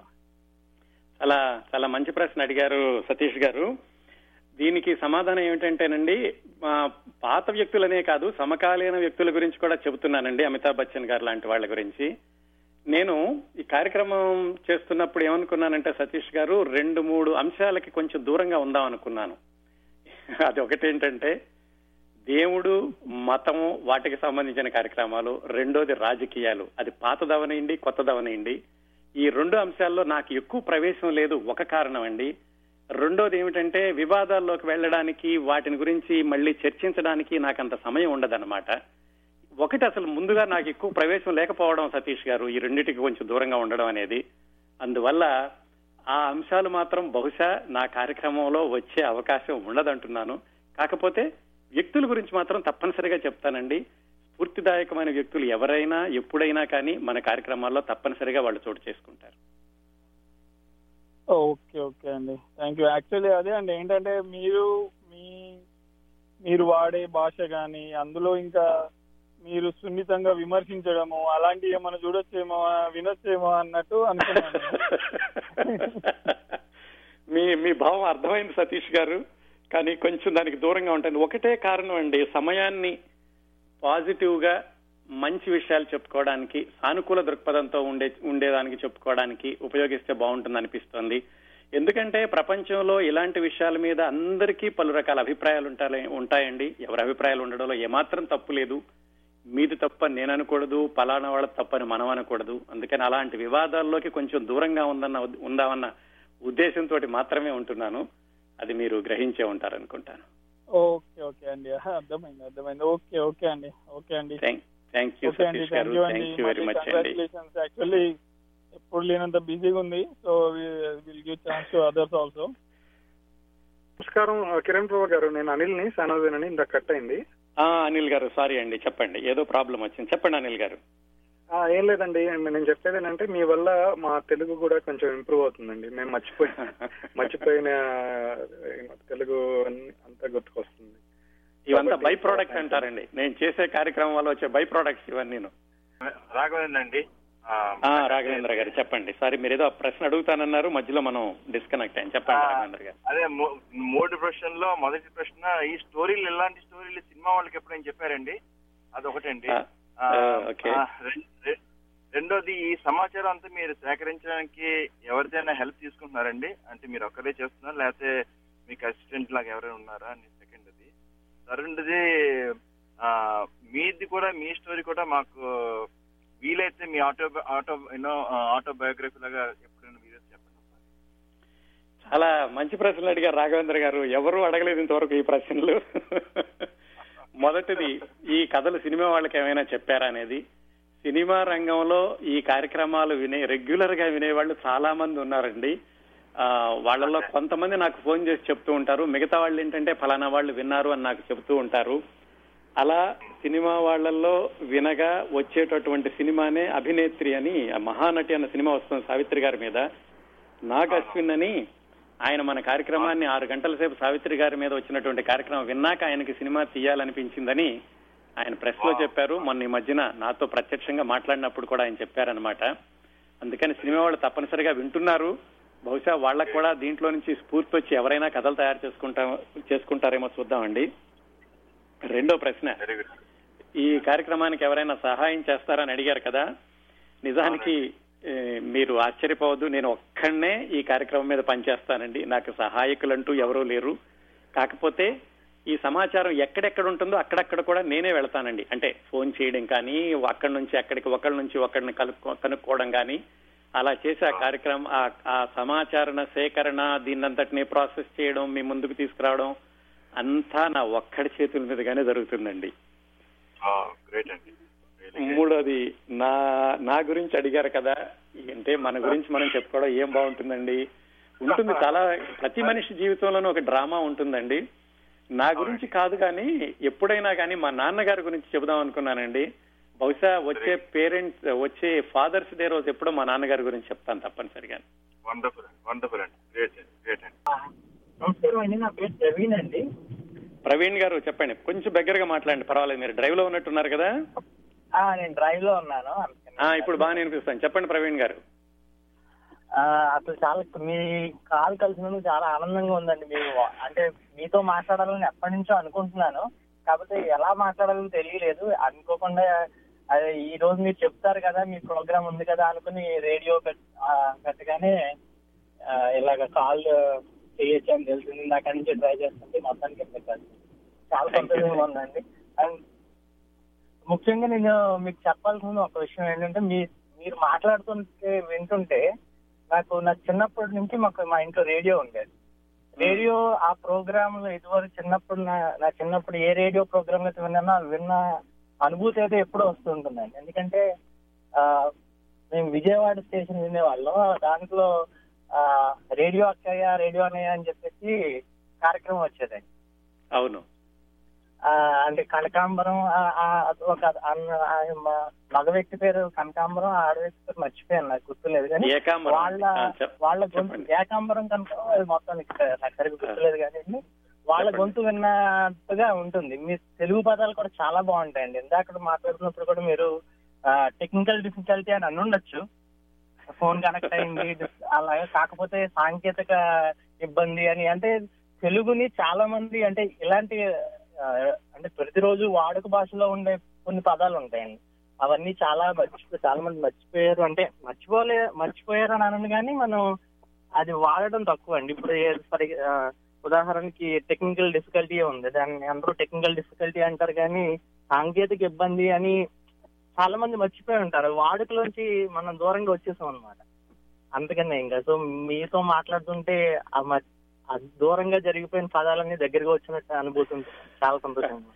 చాలా చాలా మంచి ప్రశ్న అడిగారు సతీష్ గారు. దీనికి సమాధానం ఏమిటంటేనండి పాత వ్యక్తులనే కాదు సమకాలీన వ్యక్తుల గురించి కూడా చెబుతున్నానండి అమితాబ్ బచ్చన్ గారు లాంటి వాళ్ళ గురించి. నేను ఈ కార్యక్రమం చేస్తున్నప్పుడు ఏమనుకున్నానంటే సతీష్ గారు రెండు మూడు అంశాలకి కొంచెం దూరంగా ఉందాం అనుకున్నాను. అది ఒకటేంటంటే దేవుడు మతము వాటికి సంబంధించిన కార్యక్రమాలు రెండోది రాజకీయాలు. అది పాతదవనండి కొత్తదవనండి ఈ రెండు అంశాల్లో నాకు ఎక్కువ ప్రవేశం లేదు ఒక కారణం అండి. రెండోది ఏమిటంటే వివాదాల్లోకి వెళ్ళడానికి వాటిని గురించి మళ్ళీ చర్చించడానికి నాకు అంత సమయం ఉండదన్నమాట. ఒకటి అసలు ముందుగా నాకు ఎక్కువ ప్రవేశం లేకపోవడం సతీష్ గారు ఈ రెండింటికి కొంచెం దూరంగా ఉండడం అనేది. అందువల్ల ఆ అంశాలు మాత్రం బహుశా నా కార్యక్రమంలో వచ్చే అవకాశం ఉండదంటున్నాను. కాకపోతే వ్యక్తుల గురించి మాత్రం తప్పనిసరిగా చెప్తానండి. స్ఫూర్తిదాయకమైన వ్యక్తులు ఎవరైనా ఎప్పుడైనా కానీ మన కార్యక్రమాల్లో తప్పనిసరిగా వాళ్ళు చోటు చేసుకుంటారు. ఓకే ఓకే అండి. థ్యాంక్ యూ యాక్చువల్లీ అదే అండి ఏంటంటే మీరు మీ మీరు వాడే భాష కానీ అందులో ఇంకా మీరు సున్నితంగా విమర్శించడము అలాంటివి ఏమైనా చూడొచ్చేమో వినొచ్చేమో అన్నట్టు అనుకున్నాను. మీ మీ భావం అర్థమైంది సతీష్ గారు కానీ కొంచెం దానికి దూరంగా ఉంటాను. ఒకటే కారణం అండి సమయాన్ని పాజిటివ్గా మంచి విషయాలు చెప్పుకోవడానికి సానుకూల దృక్పథంతో ఉండే ఉండేదానికి చెప్పుకోవడానికి ఉపయోగిస్తే బాగుంటుంది అనిపిస్తోంది. ఎందుకంటే ప్రపంచంలో ఇలాంటి విషయాల మీద అందరికీ పలు రకాల అభిప్రాయాలు ఉంటాయి ఉంటాయండి. ఎవరి అభిప్రాయాలు ఉండడంలో ఏమాత్రం తప్పు లేదు. మీది తప్పని నేను అనకూడదు పలానా వాళ్ళ తప్పని మనం అనకూడదు. అందుకని అలాంటి వివాదాల్లోకి కొంచెం దూరంగా ఉందన్న ఉందామన్న ఉద్దేశంతో మాత్రమే ఉంటున్నాను. అది మీరు గ్రహించే ఉంటారు అనుకుంటాను ఓకే ఓకే అండి. అర్థమైంది అర్థమైంది. ఓకే ఓకే అండి ఓకే అండి. థ్యాంక్ యూ ఓకే అండి Satish garu thank you thank you very much అండి. యాక్చువల్లీ ఎప్పుడు లేనంత బిజీగా ఉంది so will give chance to others also నమస్కారం కిరణ్ ప్రభా గారు నేను అనిల్ని సానోజన్ ఇందాక కట్ అయింది. ఆ, అనిల్ గారు సారీ అండి చెప్పండి. ఏదో ప్రాబ్లం వచ్చింది. చెప్పండి అనిల్ గారు. ఆ, ఏం లేదండి నేను చెప్పేది ఏంటంటే మీ వల్ల మా తెలుగు కూడా కొంచెం ఇంప్రూవ్ అవుతుందండి. మేము మర్చిపోయి మర్చిపోయిన ఆ, తెలుగు అన్ని- అంతా గుర్తుకొస్తుంది. ఇవంతా బై ప్రోడక్ట్స్ అంటారండి. నేను చేసే కార్యక్రమం వల్ల వచ్చే బై ప్రోడక్ట్స్ ఇవన్నీ రాఘవేంద్ర అండి. రాఘవేంద్ర గారు చెప్పండి. సారీ మీరు ఏదో ప్రశ్న అడుగుతానన్నారు మధ్యలో మనం డిస్కనెక్ట్ అయ్యాం. చెప్పండి రాఘవేంద్ర గారు. అదే మూడు ప్రశ్నల్లో మొదటి ప్రశ్న ఈ స్టోరీలు ఎలాంటి స్టోరీలు సినిమా వాళ్ళకి ఎప్పుడైనా చెప్పారండి? అదొకటండి. రెండోది ఈ సమాచారం అంతా మీరు సేకరించడానికి ఎవరిదైనా హెల్ప్ తీసుకుంటున్నారండి? అంటే మీరు ఒక్కరే చేస్తున్నారా లేకపోతే మీకు అసిస్టెంట్ లాగా ఎవరైనా ఉన్నారా అని తరుణ్ది ఆ, మీది కూడా మీ స్టోరీ కూడా మాకు వీలైతే మీ auto auto you know autobiography లాగా ఎప్పుడైనా వీడియోస్ చెప్పండి. చాలా మంచి ప్రశ్నలు అడిగారు రాఘవేంద్ర గారు. ఎవరు అడగలేదు ఇంతవరకు ఈ ప్రశ్నలు. మొదటిది ఈ కథలు సినిమా వాళ్ళకి ఏమైనా చెప్పారా అనేది. సినిమా రంగంలో ఈ కార్యక్రమాలు వినే రెగ్యులర్గా వినేవాళ్ళు చాలా మంది ఉన్నారండి. వాళ్ళలో కొంతమంది నాకు ఫోన్ చేసి చెప్తూ ఉంటారు. మిగతా వాళ్ళు ఏంటంటే ఫలానా వాళ్ళు విన్నారు అని నాకు చెప్తూ ఉంటారు. అలా సినిమా వాళ్ళల్లో వినగా వచ్చేటటువంటి సినిమానే అభినేత్రి అని ఆ మహానటి అన్న సినిమా వస్తుంది సావిత్రి గారి మీద. నాగ్ అశ్విన్ అని ఆయన మన కార్యక్రమాన్ని ఆరు గంటల సేపు సావిత్రి గారి మీద వచ్చినటువంటి కార్యక్రమం విన్నాక ఆయనకి సినిమా తీయాలనిపించిందని ఆయన ప్రెస్లో చెప్పారు. మొన్న ఈ మధ్యన నాతో ప్రత్యక్షంగా మాట్లాడినప్పుడు కూడా ఆయన చెప్పారనమాట అందుకని సినిమా వాళ్ళు తప్పనిసరిగా వింటున్నారు. బహుశా వాళ్ళకు కూడా దీంట్లో నుంచి స్ఫూర్తి వచ్చి ఎవరైనా కథలు తయారు చేసుకుంటా చేసుకుంటారేమో చూద్దామండి. రెండో ప్రశ్న. ఈ కార్యక్రమానికి ఎవరైనా సహాయం చేస్తారని అడిగారు కదా. నిజానికి మీరు ఆశ్చర్యపోవద్దు నేను ఒక్కడనే ఈ కార్యక్రమం మీద పనిచేస్తానండి. నాకు సహాయకులంటూ ఎవరూ లేరు. కాకపోతే ఈ సమాచారం ఎక్కడెక్కడ ఉంటుందో అక్కడక్కడ కూడా నేనే వెళ్తానండి. అంటే ఫోన్ చేయడం కానీ అక్కడి నుంచి అక్కడికి ఒకళ్ళ నుంచి ఒకరిని కనుక్కోవడం కానీ అలా చేసి ఆ కార్యక్రమం ఆ- సమాచారణ సేకరణ దీన్నంతటిని ప్రాసెస్ చేయడం మీ ముందుకు తీసుకురావడం అంతా నా ఒక్కడి చేతుల మీదుగానే జరుగుతుందండి. మూడోది నా నా గురించి అడిగారు కదా అంటే మన గురించి మనం చెప్పుకోవడం ఏం బాగుంటుందండి? ఉంటుంది చాలా ప్రతి మనిషి జీవితంలోనూ ఒక డ్రామా ఉంటుందండి. నా గురించి కాదు కానీ ఎప్పుడైనా కానీ మా నాన్నగారి గురించి చెబుదాం అనుకున్నానండి. బహుశా వచ్చే పేరెంట్స్ వచ్చే ఫాదర్స్ డే రోజు ఎప్పుడో మా నాన్నగారి గురించి చెప్తాను తప్పనిసరిగా. వండర్ఫుల్ అండి వండర్ఫుల్ అండి. గ్రేట్ అండి గ్రేట్ అండి. నమస్కారం అండి నా పేరు ప్రవీణ్ అండి. ప్రవీణ్ గారు చెప్పండి. కొంచెం దగ్గరగా మాట్లాడండి పర్వాలేదు మీరు డ్రైవ్లో ఉన్నట్టున్నారు కదా? ఆ, నేను డ్రైవ్లో ఉన్నాను ఆ ఇప్పుడు బాగానే అనిపిస్తాను చెప్పండి ప్రవీణ్ గారు. ఆ, అసలు చాలా మీ కాల్ కలిసినందుకు చాలా ఆనందంగా ఉందండి. మీరు అంటే మీతో మాట్లాడాలని ఎప్పటి నుంచో అనుకుంటున్నాను. కాకపోతే ఎలా మాట్లాడాలో తెలియలేదు. అనుకోకుండా అదే ఈ రోజు మీరు చెప్తారు కదా మీ ప్రోగ్రామ్ ఉంది కదా అనుకుని రేడియో పెట్టగానే ఇలాగ కాల్ చేయొచ్చు అని తెలిసింది ఇందాక నుంచి ట్రై చేస్తుంటే మొత్తానికి ఎక్కదు చాలా సంతోషంగా ఉందండి. అండ్ ముఖ్యంగా నేను మీకు చెప్పాల్సిన ఒక విషయం ఏంటంటే మీ మీరు మాట్లాడుతుంటే వింటుంటే నాకు నా చిన్నప్పటి నుంచి మాకు మా ఇంట్లో రేడియో ఉండేది. రేడియో ఆ ప్రోగ్రామ్లో ఇదివరకు చిన్నప్పుడు నా చిన్నప్పుడు ఏ రేడియో ప్రోగ్రామ్ అయితే విన్నానో విన్న అనుభూతి అయితే ఎప్పుడూ వస్తుంటుందండి ఎందుకంటే ఆ మేము విజయవాడ స్టేషన్ వినేవాళ్ళం. దాంట్లో ఆ రేడియో అక్కయ్య రేడియో అన్నయ్య అని చెప్పేసి కార్యక్రమం వచ్చేదండి. అవును. ఆ, అంటే కనకాంబరం ఒక మగ వ్యక్తి పేరు కనకాంబరం ఆడ వ్యక్తి పేరు మర్చిపోయాను నాకు గుర్తులేదు కానీ వాళ్ళ వాళ్ళ గొంతు ఏకాంబరం కనుక అది మొత్తం నాకు సరిగ్గా గుర్తులేదు కానీ వాళ్ళ గొంతు విన్నట్టుగా ఉంటుంది. మీ తెలుగు పదాలు కూడా చాలా బాగుంటాయండి. ఇందాక మాట్లాడుతున్నప్పుడు కూడా మీరు టెక్నికల్ డిఫికల్టీ అని అని ఉండొచ్చు ఫోన్ కనెక్ట్ అయింది అలాగే కాకపోతే సాంకేతిక ఇబ్బంది అని. అంటే తెలుగుని చాలా మంది అంటే ఇలాంటి అంటే ప్రతిరోజు వాడుక భాషలో ఉండే కొన్ని పదాలు ఉంటాయండి. అవన్నీ చాలా మర్చిపో చాలా మంది మర్చిపోయారు. అంటే మర్చిపోలే మర్చిపోయారు అని అనను కానీ మనం అది వాడడం తక్కువ అండి ఇప్పుడు ఫర్ ఉదాహరణకి టెక్నికల్ డిఫికల్టీ ఉంది. దాన్ని అందరూ టెక్నికల్ డిఫికల్టీ అంటారు కానీ సాంకేతిక ఇబ్బంది అని చాలా మంది మర్చిపోయి ఉంటారు. వాడుకలోంచి మనం దూరంగా వచ్చేసాం అనమాట అందుకనే ఇంకా. సో మీతో మాట్లాడుతుంటే దూరంగా జరిగిపోయిన పదాలన్నీ దగ్గరగా వచ్చినట్టు అనుభూతి చాలా సంతోషంగా ఉంది.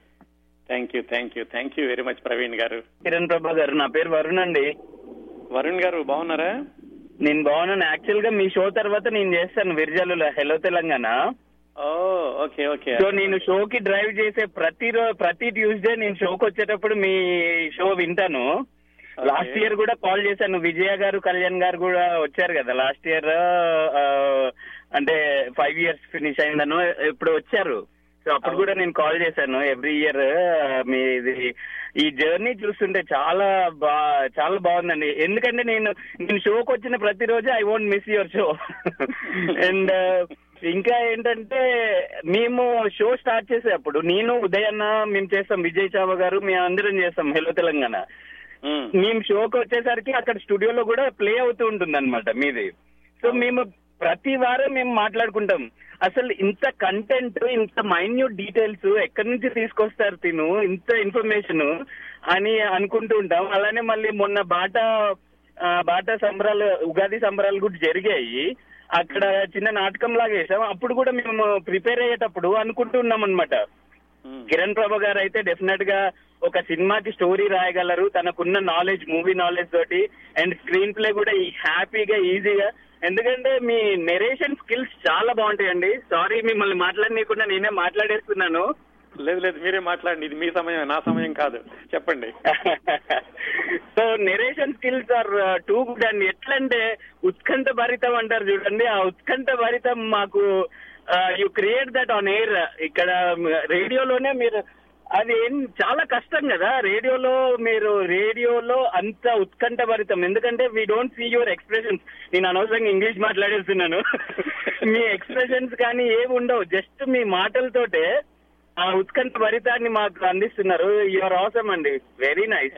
Thank you thank you thank you very much Praveen garu. Kiran Prabha గారు నా పేరు వరుణ్ అండి. వరుణ్ గారు బాగున్నారా? నేను బాగున్నాను. యాక్చువల్గా మీ షో తర్వాత నేను చేస్తాను. విర్జాలులో hello Telangana. Okay okay so నేను షోకి డ్రైవ్ చేసే ప్రతి రో- ప్రతి ట్యూస్డే నేను షోకి వచ్చేటప్పుడు మీ షో వింటాను. లాస్ట్ ఇయర్ కూడా కాల్ చేశాను. విజయ గారు కళ్యాణ్ గారు కూడా వచ్చారు కదా. లాస్ట్ ఇయర్ అంటే ఫైవ్ ఇయర్స్ ఫినిష్ అయిందను ఇప్పుడు వచ్చారు. సో అప్పుడు కూడా నేను కాల్ చేశాను. ఎవ్రీ ఇయర్ మీది ఈ జర్నీ చూస్తుంటే చాలా బా చాలా బాగుందండి. ఎందుకంటే నేను నేను షోకి వచ్చిన ప్రతిరోజు I won't miss your show and ఇంకా ఏంటంటే మేము షో స్టార్ట్ చేసేటప్పుడు నేను ఉదయన్న మేము చేస్తాం విజయ్ చావ గారు మేము అందరం చేస్తాం హెలో తెలంగాణ మేము. షోకి వచ్చేసరికి అక్కడ స్టూడియోలో కూడా ప్లే అవుతూ ఉంటుంది అనమాట మీది. సో మేము ప్రతి వారం మేము మాట్లాడుకుంటాం. అసలు ఇంత కంటెంట్ ఇంత మైన్యూట్ డీటెయిల్స్ ఎక్కడి నుంచి తీసుకొస్తారు తిను ఇంత ఇన్ఫర్మేషన్ అని అనుకుంటూ ఉంటాం. అలానే మళ్ళీ మొన్న బాటా బాటా సంబరాలు ఉగాది సంబరాలు కూడా జరిగాయి. అక్కడ చిన్న నాటకం లాగా వేసాం అప్పుడు కూడా మేము ప్రిపేర్ అయ్యేటప్పుడు అనుకుంటూ ఉన్నాం అనమాట కిరణ్ ప్రభా గారు అయితే డెఫినెట్గా ఒక సినిమాకి స్టోరీ రాయగలరు. తనకున్న నాలెడ్జ్ మూవీ నాలెడ్జ్ తోటి అండ్ స్క్రీన్ ప్లే కూడా హ్యాపీగా ఈజీగా ఎందుకంటే మీ నెరేషన్ స్కిల్స్ చాలా బాగుంటాయండి. సారీ మిమ్మల్ని మాట్లాడనీయకుండా నేనే మాట్లాడేస్తున్నాను. లేదు లేదు మీరే మాట్లాడండి. ఇది మీ సమయం నా సమయం కాదు. చెప్పండి. So narration skills are too good అండి ఎట్లంటే ఉత్కంఠ భరితం అంటారు చూడండి. ఆ ఉత్కంఠ భరితం మాకు you create that on air ఇక్కడ రేడియోలోనే మీరు అది ఏం చాలా కష్టం కదా. రేడియోలో మీరు రేడియోలో అంత ఉత్కంఠ భరితం. ఎందుకంటే we don't see your expressions నేను అనవసరంగా ఇంగ్లీష్ మాట్లాడేస్తున్నాను. మీ ఎక్స్ప్రెషన్స్ కానీ ఏమి ఉండవు జస్ట్ మీ మాటలతోటే ఉత్కంఠ భరితాన్ని మాకు అందిస్తున్నారు. యువర్ అవసరం అండి. Very nice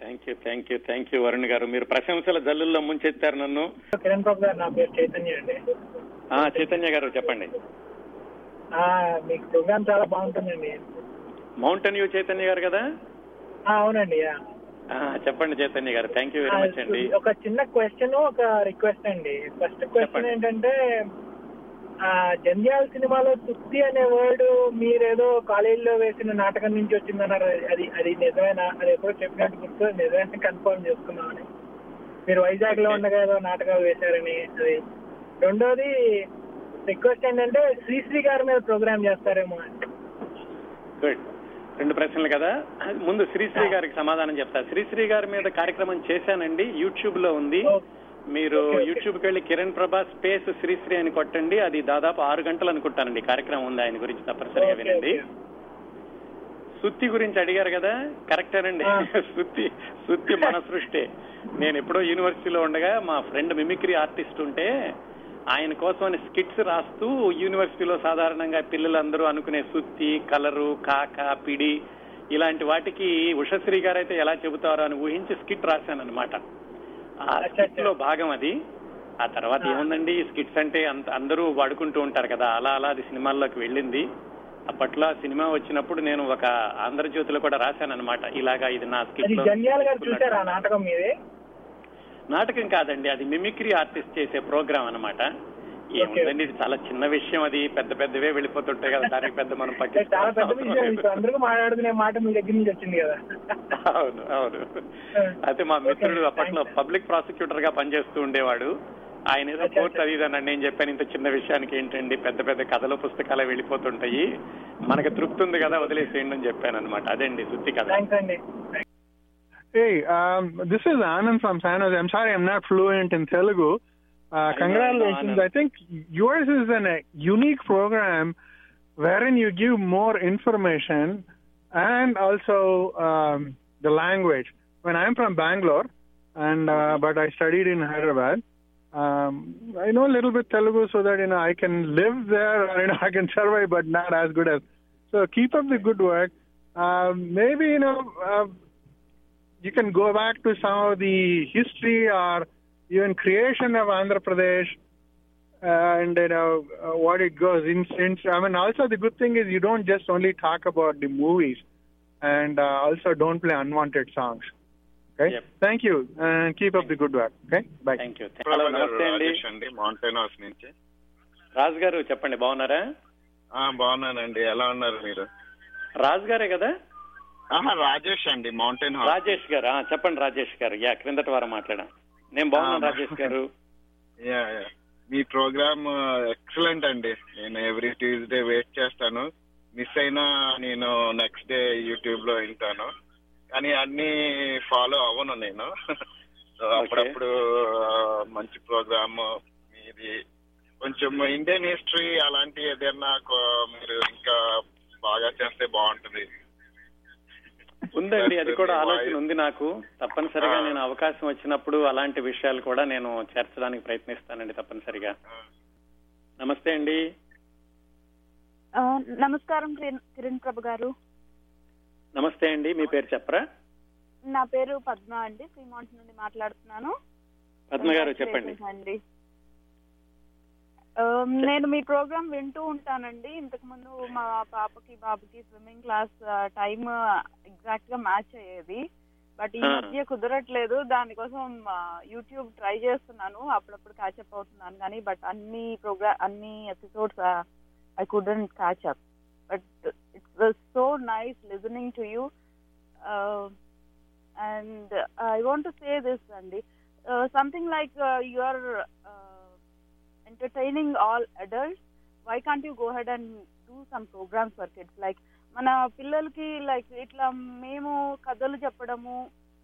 thank you thank you thank you Varun గారు. మీరు ప్రశంసల జల్లుల్లో ముంచెత్తారు నన్ను. కిరణ్ బాబు గారు నా పేరు చైతన్య అండి. ఆ చైతన్య గారు చెప్పండి. ఆ, మీకు ప్రోగ్రామ్ చాలా బాగుంటుందండి. మౌంటైన్ వ్యూ చైతన్య గారు కదా? ఆ, అవునండి యా. ఆ, చెప్పండి చైతన్య గారు. థ్యాంక్ యూ వెరీ మచ్ అండి. ఒక చిన్న క్వశ్చన్ ఒక రిక్వెస్ట్ అండి. ఫస్ట్ క్వశ్చన్ ఏంటంటే జంధ్యాల సినిమాలో సుత్తి అనే వర్డ్ మీరేదో కాలేజీలో వేసిన నాటకం నుంచి వచ్చిందన్నారు. అది అది నిజమేనా? అది ఎప్పుడో చెప్పినట్టు గుర్తు నిజమేనా? కన్ఫర్మ్ చేసుకున్నామని మీరు వైజాగ్లో ఉండగా ఏదో నాటకాలు వేశారని అది. రెండోది రిక్వెస్ట్ ఏంటంటే శ్రీశ్రీ గారి మీద ప్రోగ్రామ్ చేస్తారేమో అని. గుడ్ రెండు ప్రశ్నలు కదా. ముందు శ్రీశ్రీ గారికి సమాధానం చెప్తా. శ్రీశ్రీ గారి మీద కార్యక్రమం చేశానండి. యూట్యూబ్లో ఉంది మీరు యూట్యూబ్కి వెళ్ళి కిరణ్ ప్రభా స్పేస్ శ్రీశ్రీ అని కొట్టండి. అది దాదాపు ఆరు గంటలు అనుకుంటానండి. కార్యక్రమం ఉంది ఆయన గురించి తప్పనిసరిగా వినండి. సుత్తి గురించి అడిగారు కదా? కరెక్టేనండి సుత్తి సుత్తి మన సృష్టి నేను ఎప్పుడో యూనివర్సిటీలో ఉండగా మా ఫ్రెండ్ మిమిక్రీ ఆర్టిస్ట్ ఉంటే ఆయన కోసం స్కిట్స్ రాస్తూ యూనివర్సిటీలో సాధారణంగా పిల్లలందరూ అనుకునే సుత్తి కలరు కాక పిడి ఇలాంటి వాటికి ఉషశ్రీ గారు అయితే ఎలా చెబుతారో అని ఊహించి స్కిట్ రాశాను అనమాట ఆ స్కిట్లో భాగం అది. ఆ తర్వాత ఏముందండి? స్కిట్స్ అంటే అందరూ వాడుకుంటూ ఉంటారు కదా. అలా అలా అది సినిమాల్లోకి వెళ్ళింది. అప్పట్లో సినిమా వచ్చినప్పుడు నేను ఒక ఆంధ్రజ్యోతిలో కూడా రాశాను అనమాట ఇలాగా ఇది నా స్కిట్ నాటకం కాదండి. అది మిమిక్రీ ఆర్టిస్ట్ చేసే ప్రోగ్రామ్ అన్నమాట. ఏముందండి? ఇది చాలా చిన్న విషయం అది. పెద్ద పెద్దవే వెళ్ళిపోతుంటాయి కదా. దానికి పెద్ద మనం చాలా పెద్ద విషయం. ఇప్పుడు పట్టించుకోవాలి అందరూ మాట మీ దగ్గర నుంచి వచ్చింది కదా. అవును అవును. అయితే మా మిత్రుడు అప్పట్లో పబ్లిక్ ప్రాసిక్యూటర్గా పనిచేస్తూ ఉండేవాడు. ఆయన ఏదో కోర్టు అది నేను చెప్పాను ఇంత చిన్న విషయానికి ఏంటండి? పెద్ద పెద్ద కథలు పుస్తకాలు వెళ్ళిపోతుంటాయి. మనకి తృప్తి ఉంది కదా వదిలేసేయండి అని చెప్పాను అనమాట అదండి శుద్ధి కథ. Hey, um, this is Anand from San Jose. I'm sorry I'm not fluent in Telugu. Uh, congratulations. I think yours is an, a unique program wherein you give more information and also um, the language. When I'm from Bangalore, and uh, but I studied in Hyderabad. Um, I know a little bit Telugu so that you know I can live there, or, you know I can survive, but not as good as. So keep up the good work. Um, maybe you know uh, you can go back to some of the history or even creation of Andhra Pradesh uh, and you know uh, what it goes in. in I mean, also the good thing is you don't just only talk about the movies, and uh, also don't play unwanted songs. Okay. Thank you, and keep up the good work. Okay. Bye. Thank you hello నమస్తే అండి మౌంటైన్ హౌస్ నుంచి రాజు గారు చెప్పండి బాగున్నారా ఆ, బాగున్నానండి ఎలా ఉన్నారు మీరు రాజు గారే కదా రాజేష్ అండి మౌంటైన్ హౌస్ రాజేష్ గారు చెప్పండి రాజేష్ గారు యా క్రిందటి వారం మాట్లాడా నేను బాగున్నాను రాజేష్ గారు. Yeah yeah. మీ ప్రోగ్రామ్ ఎక్సలెంట్ అండి. నేను ఎవ్రీ ట్యూస్డే వెయిట్ చేస్తాను. మిస్ అయినా నేను నెక్స్ట్ డే యూట్యూబ్లో వింటాను. కానీ అన్ని ఫాలో అవ్వను నేను. సో అప్పుడప్పుడు మంచి ప్రోగ్రామ్ మీది. కొంచెం ఇండియన్ హిస్టరీ అలాంటి ఏదైనా మీరు ఇంకా బాగా చేస్తే బాగుంటుంది. ఉందండి అది కూడా ఆలోచన ఉంది నాకు. తప్పనిసరిగా. నేను అవకాశం వచ్చినప్పుడు అలాంటి విషయాలు కూడా నేను చేర్చడానికి ప్రయత్నిస్తానండి తప్పనిసరిగా. నమస్తే అండి. నమస్కారం కిరణ్ ప్రభు గారు. నమస్తే అండి మీ పేరు చెప్పరా? నా పేరు పద్మ అండి శ్రీమాంట్ నుండి మాట్లాడుతున్నాను. పద్మ గారు చెప్పండి. నేను మీ ప్రోగ్రామ్ వింటూ ఉంటానండి. ఇంతకు ముందు మా పాపకి బాబుకి స్విమ్మింగ్ క్లాస్ టైం ఎగ్జాక్ట్గా మ్యాచ్ అయ్యేది. బట్ ఈ. మధ్య కుదరట్లేదు. దానికోసం యూట్యూబ్ ట్రై చేస్తున్నాను. అప్పుడప్పుడు క్యాచప్ అవుతున్నాను కానీ బట్ అన్ని ప్రోగ్రామ్ అన్ని episodes I couldn't catch up but it's so nice listening to you. And I want to say this అండి. Something like your entertaining all adults, why can't you go ahead and do some programs for kids? Like మన పిల్లలకి లైక్ ఇట్లా మేము కథలు చెప్పడము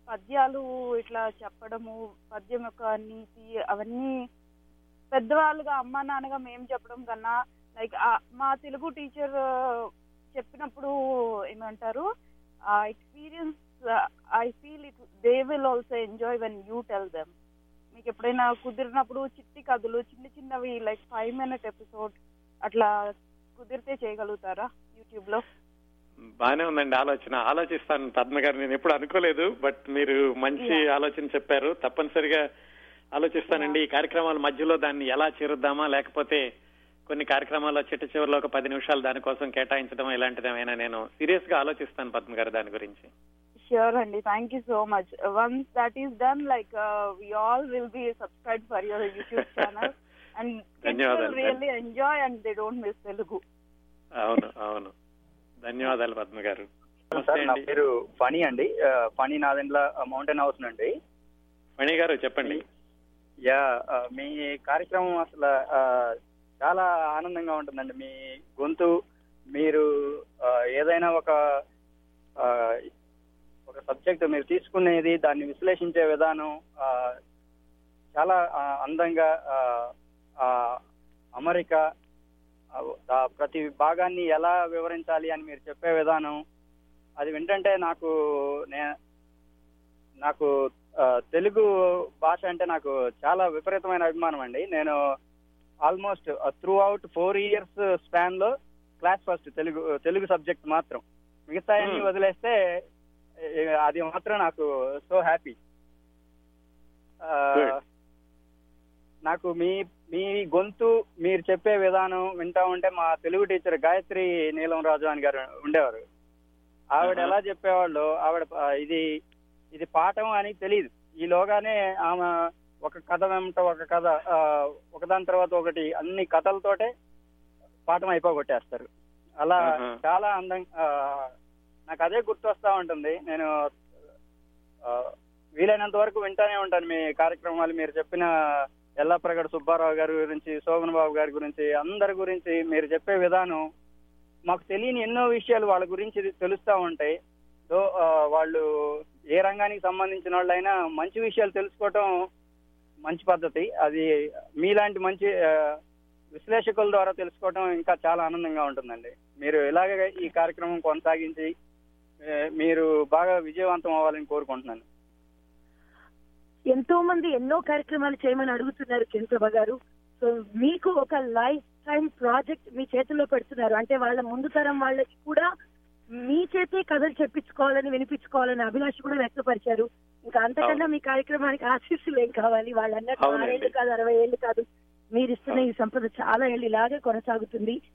పద్యాలు ఇట్లా చెప్పడము పద్యం యొక్క నీతి అవన్నీ పెద్దవాళ్ళుగా అమ్మా నాన్నగా మేము చెప్పడం కన్నా లైక్ మా తెలుగు టీచర్ చెప్పినప్పుడు ఏమంటారు experience I feel it they will also enjoy when you tell them మీకు ఎప్పుడైనా కుదిరినప్పుడు చిట్టి కథలు చిన్న చిన్నవి లైక్ ఫైవ్ మినిట్ ఎపిసోడ్ అట్లా కుదిరితే చేయగలుగుతారా యూట్యూబ్లో బానే ఉందండి ఆలోచన. ఆలోచిస్తాను పద్మ గారు నేను ఎప్పుడు అనుకోలేదు బట్ మీరు మంచి ఆలోచన చెప్పారు. తప్పనిసరిగా ఆలోచిస్తానండి. ఈ కార్యక్రమాల మధ్యలో దాన్ని ఎలా చేరుద్దామా లేకపోతే కొన్ని కార్యక్రమాల్లో చిట్ట చివరిలో ఒక పది నిమిషాలు దానికోసం కేటాయించడం ఇలాంటిది ఏమైనా నేను సీరియస్గా ఆలోచిస్తాను పద్మ గారు దాని గురించి. ష్యూర్ అండి thank you so much once that is done like we all will be subscribe for your YouTube channel and really enjoy and they don't miss Telugu అవును అవును. ధన్యవాదాలు పద్మ గారు. సార్ నా పేరు ఫణి అండి. ఫణి నాదెండ్ల మౌంటైన్ హౌస్ నుండి. ఫణి గారు చెప్పండి. యా మీ కార్యక్రమం అసలు చాలా ఆనందంగా ఉంటుందండి. మీ గొంతు మీరు ఏదైనా ఒక ఒక సబ్జెక్ట్ మీరు తీసుకునేది దాన్ని విశ్లేషించే విధానం చాలా అందంగా అమరిక ప్రతి భాగాన్ని ఎలా వివరించాలి అని మీరు చెప్పే విధానం అది వింటంటే నాకు నే నాకు తెలుగు భాష అంటే నాకు చాలా విపరీతమైన అభిమానం అండి నేను almost throughout four years స్పాన్లో class first Telugu Telugu subject మాత్రం మిగతా అన్ని. వదిలేస్తే అది మాత్రం నాకు సో హ్యాపీ. నాకు మీ మీ గొంతు మీరు చెప్పే విధానం వింటా ఉంటే మా తెలుగు టీచర్ గాయత్రి నీలం రాజు అని గారు ఉండేవారు ఆవిడ. ఎలా చెప్పేవాళ్ళు ఆవిడ ఇది ఇది పాఠం అని తెలియదు ఈలోగానే ఆమె ఒక కథ వెంట ఒక కథ ఆ, ఒకదాని తర్వాత ఒకటి అన్ని కథలతోటే పాఠం అయిపోగొట్టేస్తారు అలా. చాలా అందం ఆ, నాకు అదే గుర్తొస్తా ఉంటుంది. నేను వీలైనంత వరకు వింటానే ఉంటాను మీ కార్యక్రమాలు. మీరు చెప్పిన ఎల్లప్రగడ సుబ్బారావు గారి గురించి శోభన్ బాబు గారి గురించి అందరి గురించి మీరు చెప్పే విధానం మాకు తెలియని ఎన్నో విషయాలు వాళ్ళ గురించి తెలుస్తూ ఉంటాయి. సో వాళ్ళు ఏ రంగానికి సంబంధించిన వాళ్ళైనా మంచి విషయాలు తెలుసుకోవటం మంచి పద్ధతి. అది మీలాంటి మంచి విశ్లేషకుల ద్వారా తెలుసుకోవటం ఇంకా చాలా ఆనందంగా ఉంటుందండి. మీరు ఇలాగే ఈ కార్యక్రమం కొనసాగించి మీరు బాగా విజయవంతం అవ్వాలని కోరుకుంటున్నాను. ఎంతో మంది ఎన్నో కార్యక్రమాలు చేయమని అడుగుతున్నారు కింసభ గారు. సో మీకు ఒక లైఫ్ టైం ప్రాజెక్ట్ మీ చేతుల్లో పెడుతున్నారు. అంటే వాళ్ళ ముందు తరం వాళ్ళకి కూడా మీ చేతే కథలు చెప్పించుకోవాలని వినిపించుకోవాలని అభిలాష కూడా వ్యక్తపరిచారు. ఇంకా అంతకన్నా మీ కార్యక్రమానికి ఆశీస్సులు ఏం కావాలి? వాళ్ళు అన్నట్టు అవునండి. ఆరేళ్ళు కాదు అరవై ఏళ్ళు కాదు. మీరు ఇస్తున్న ఈ సంపద చాలా ఏళ్ళు ఇలాగే కొనసాగుతుంది.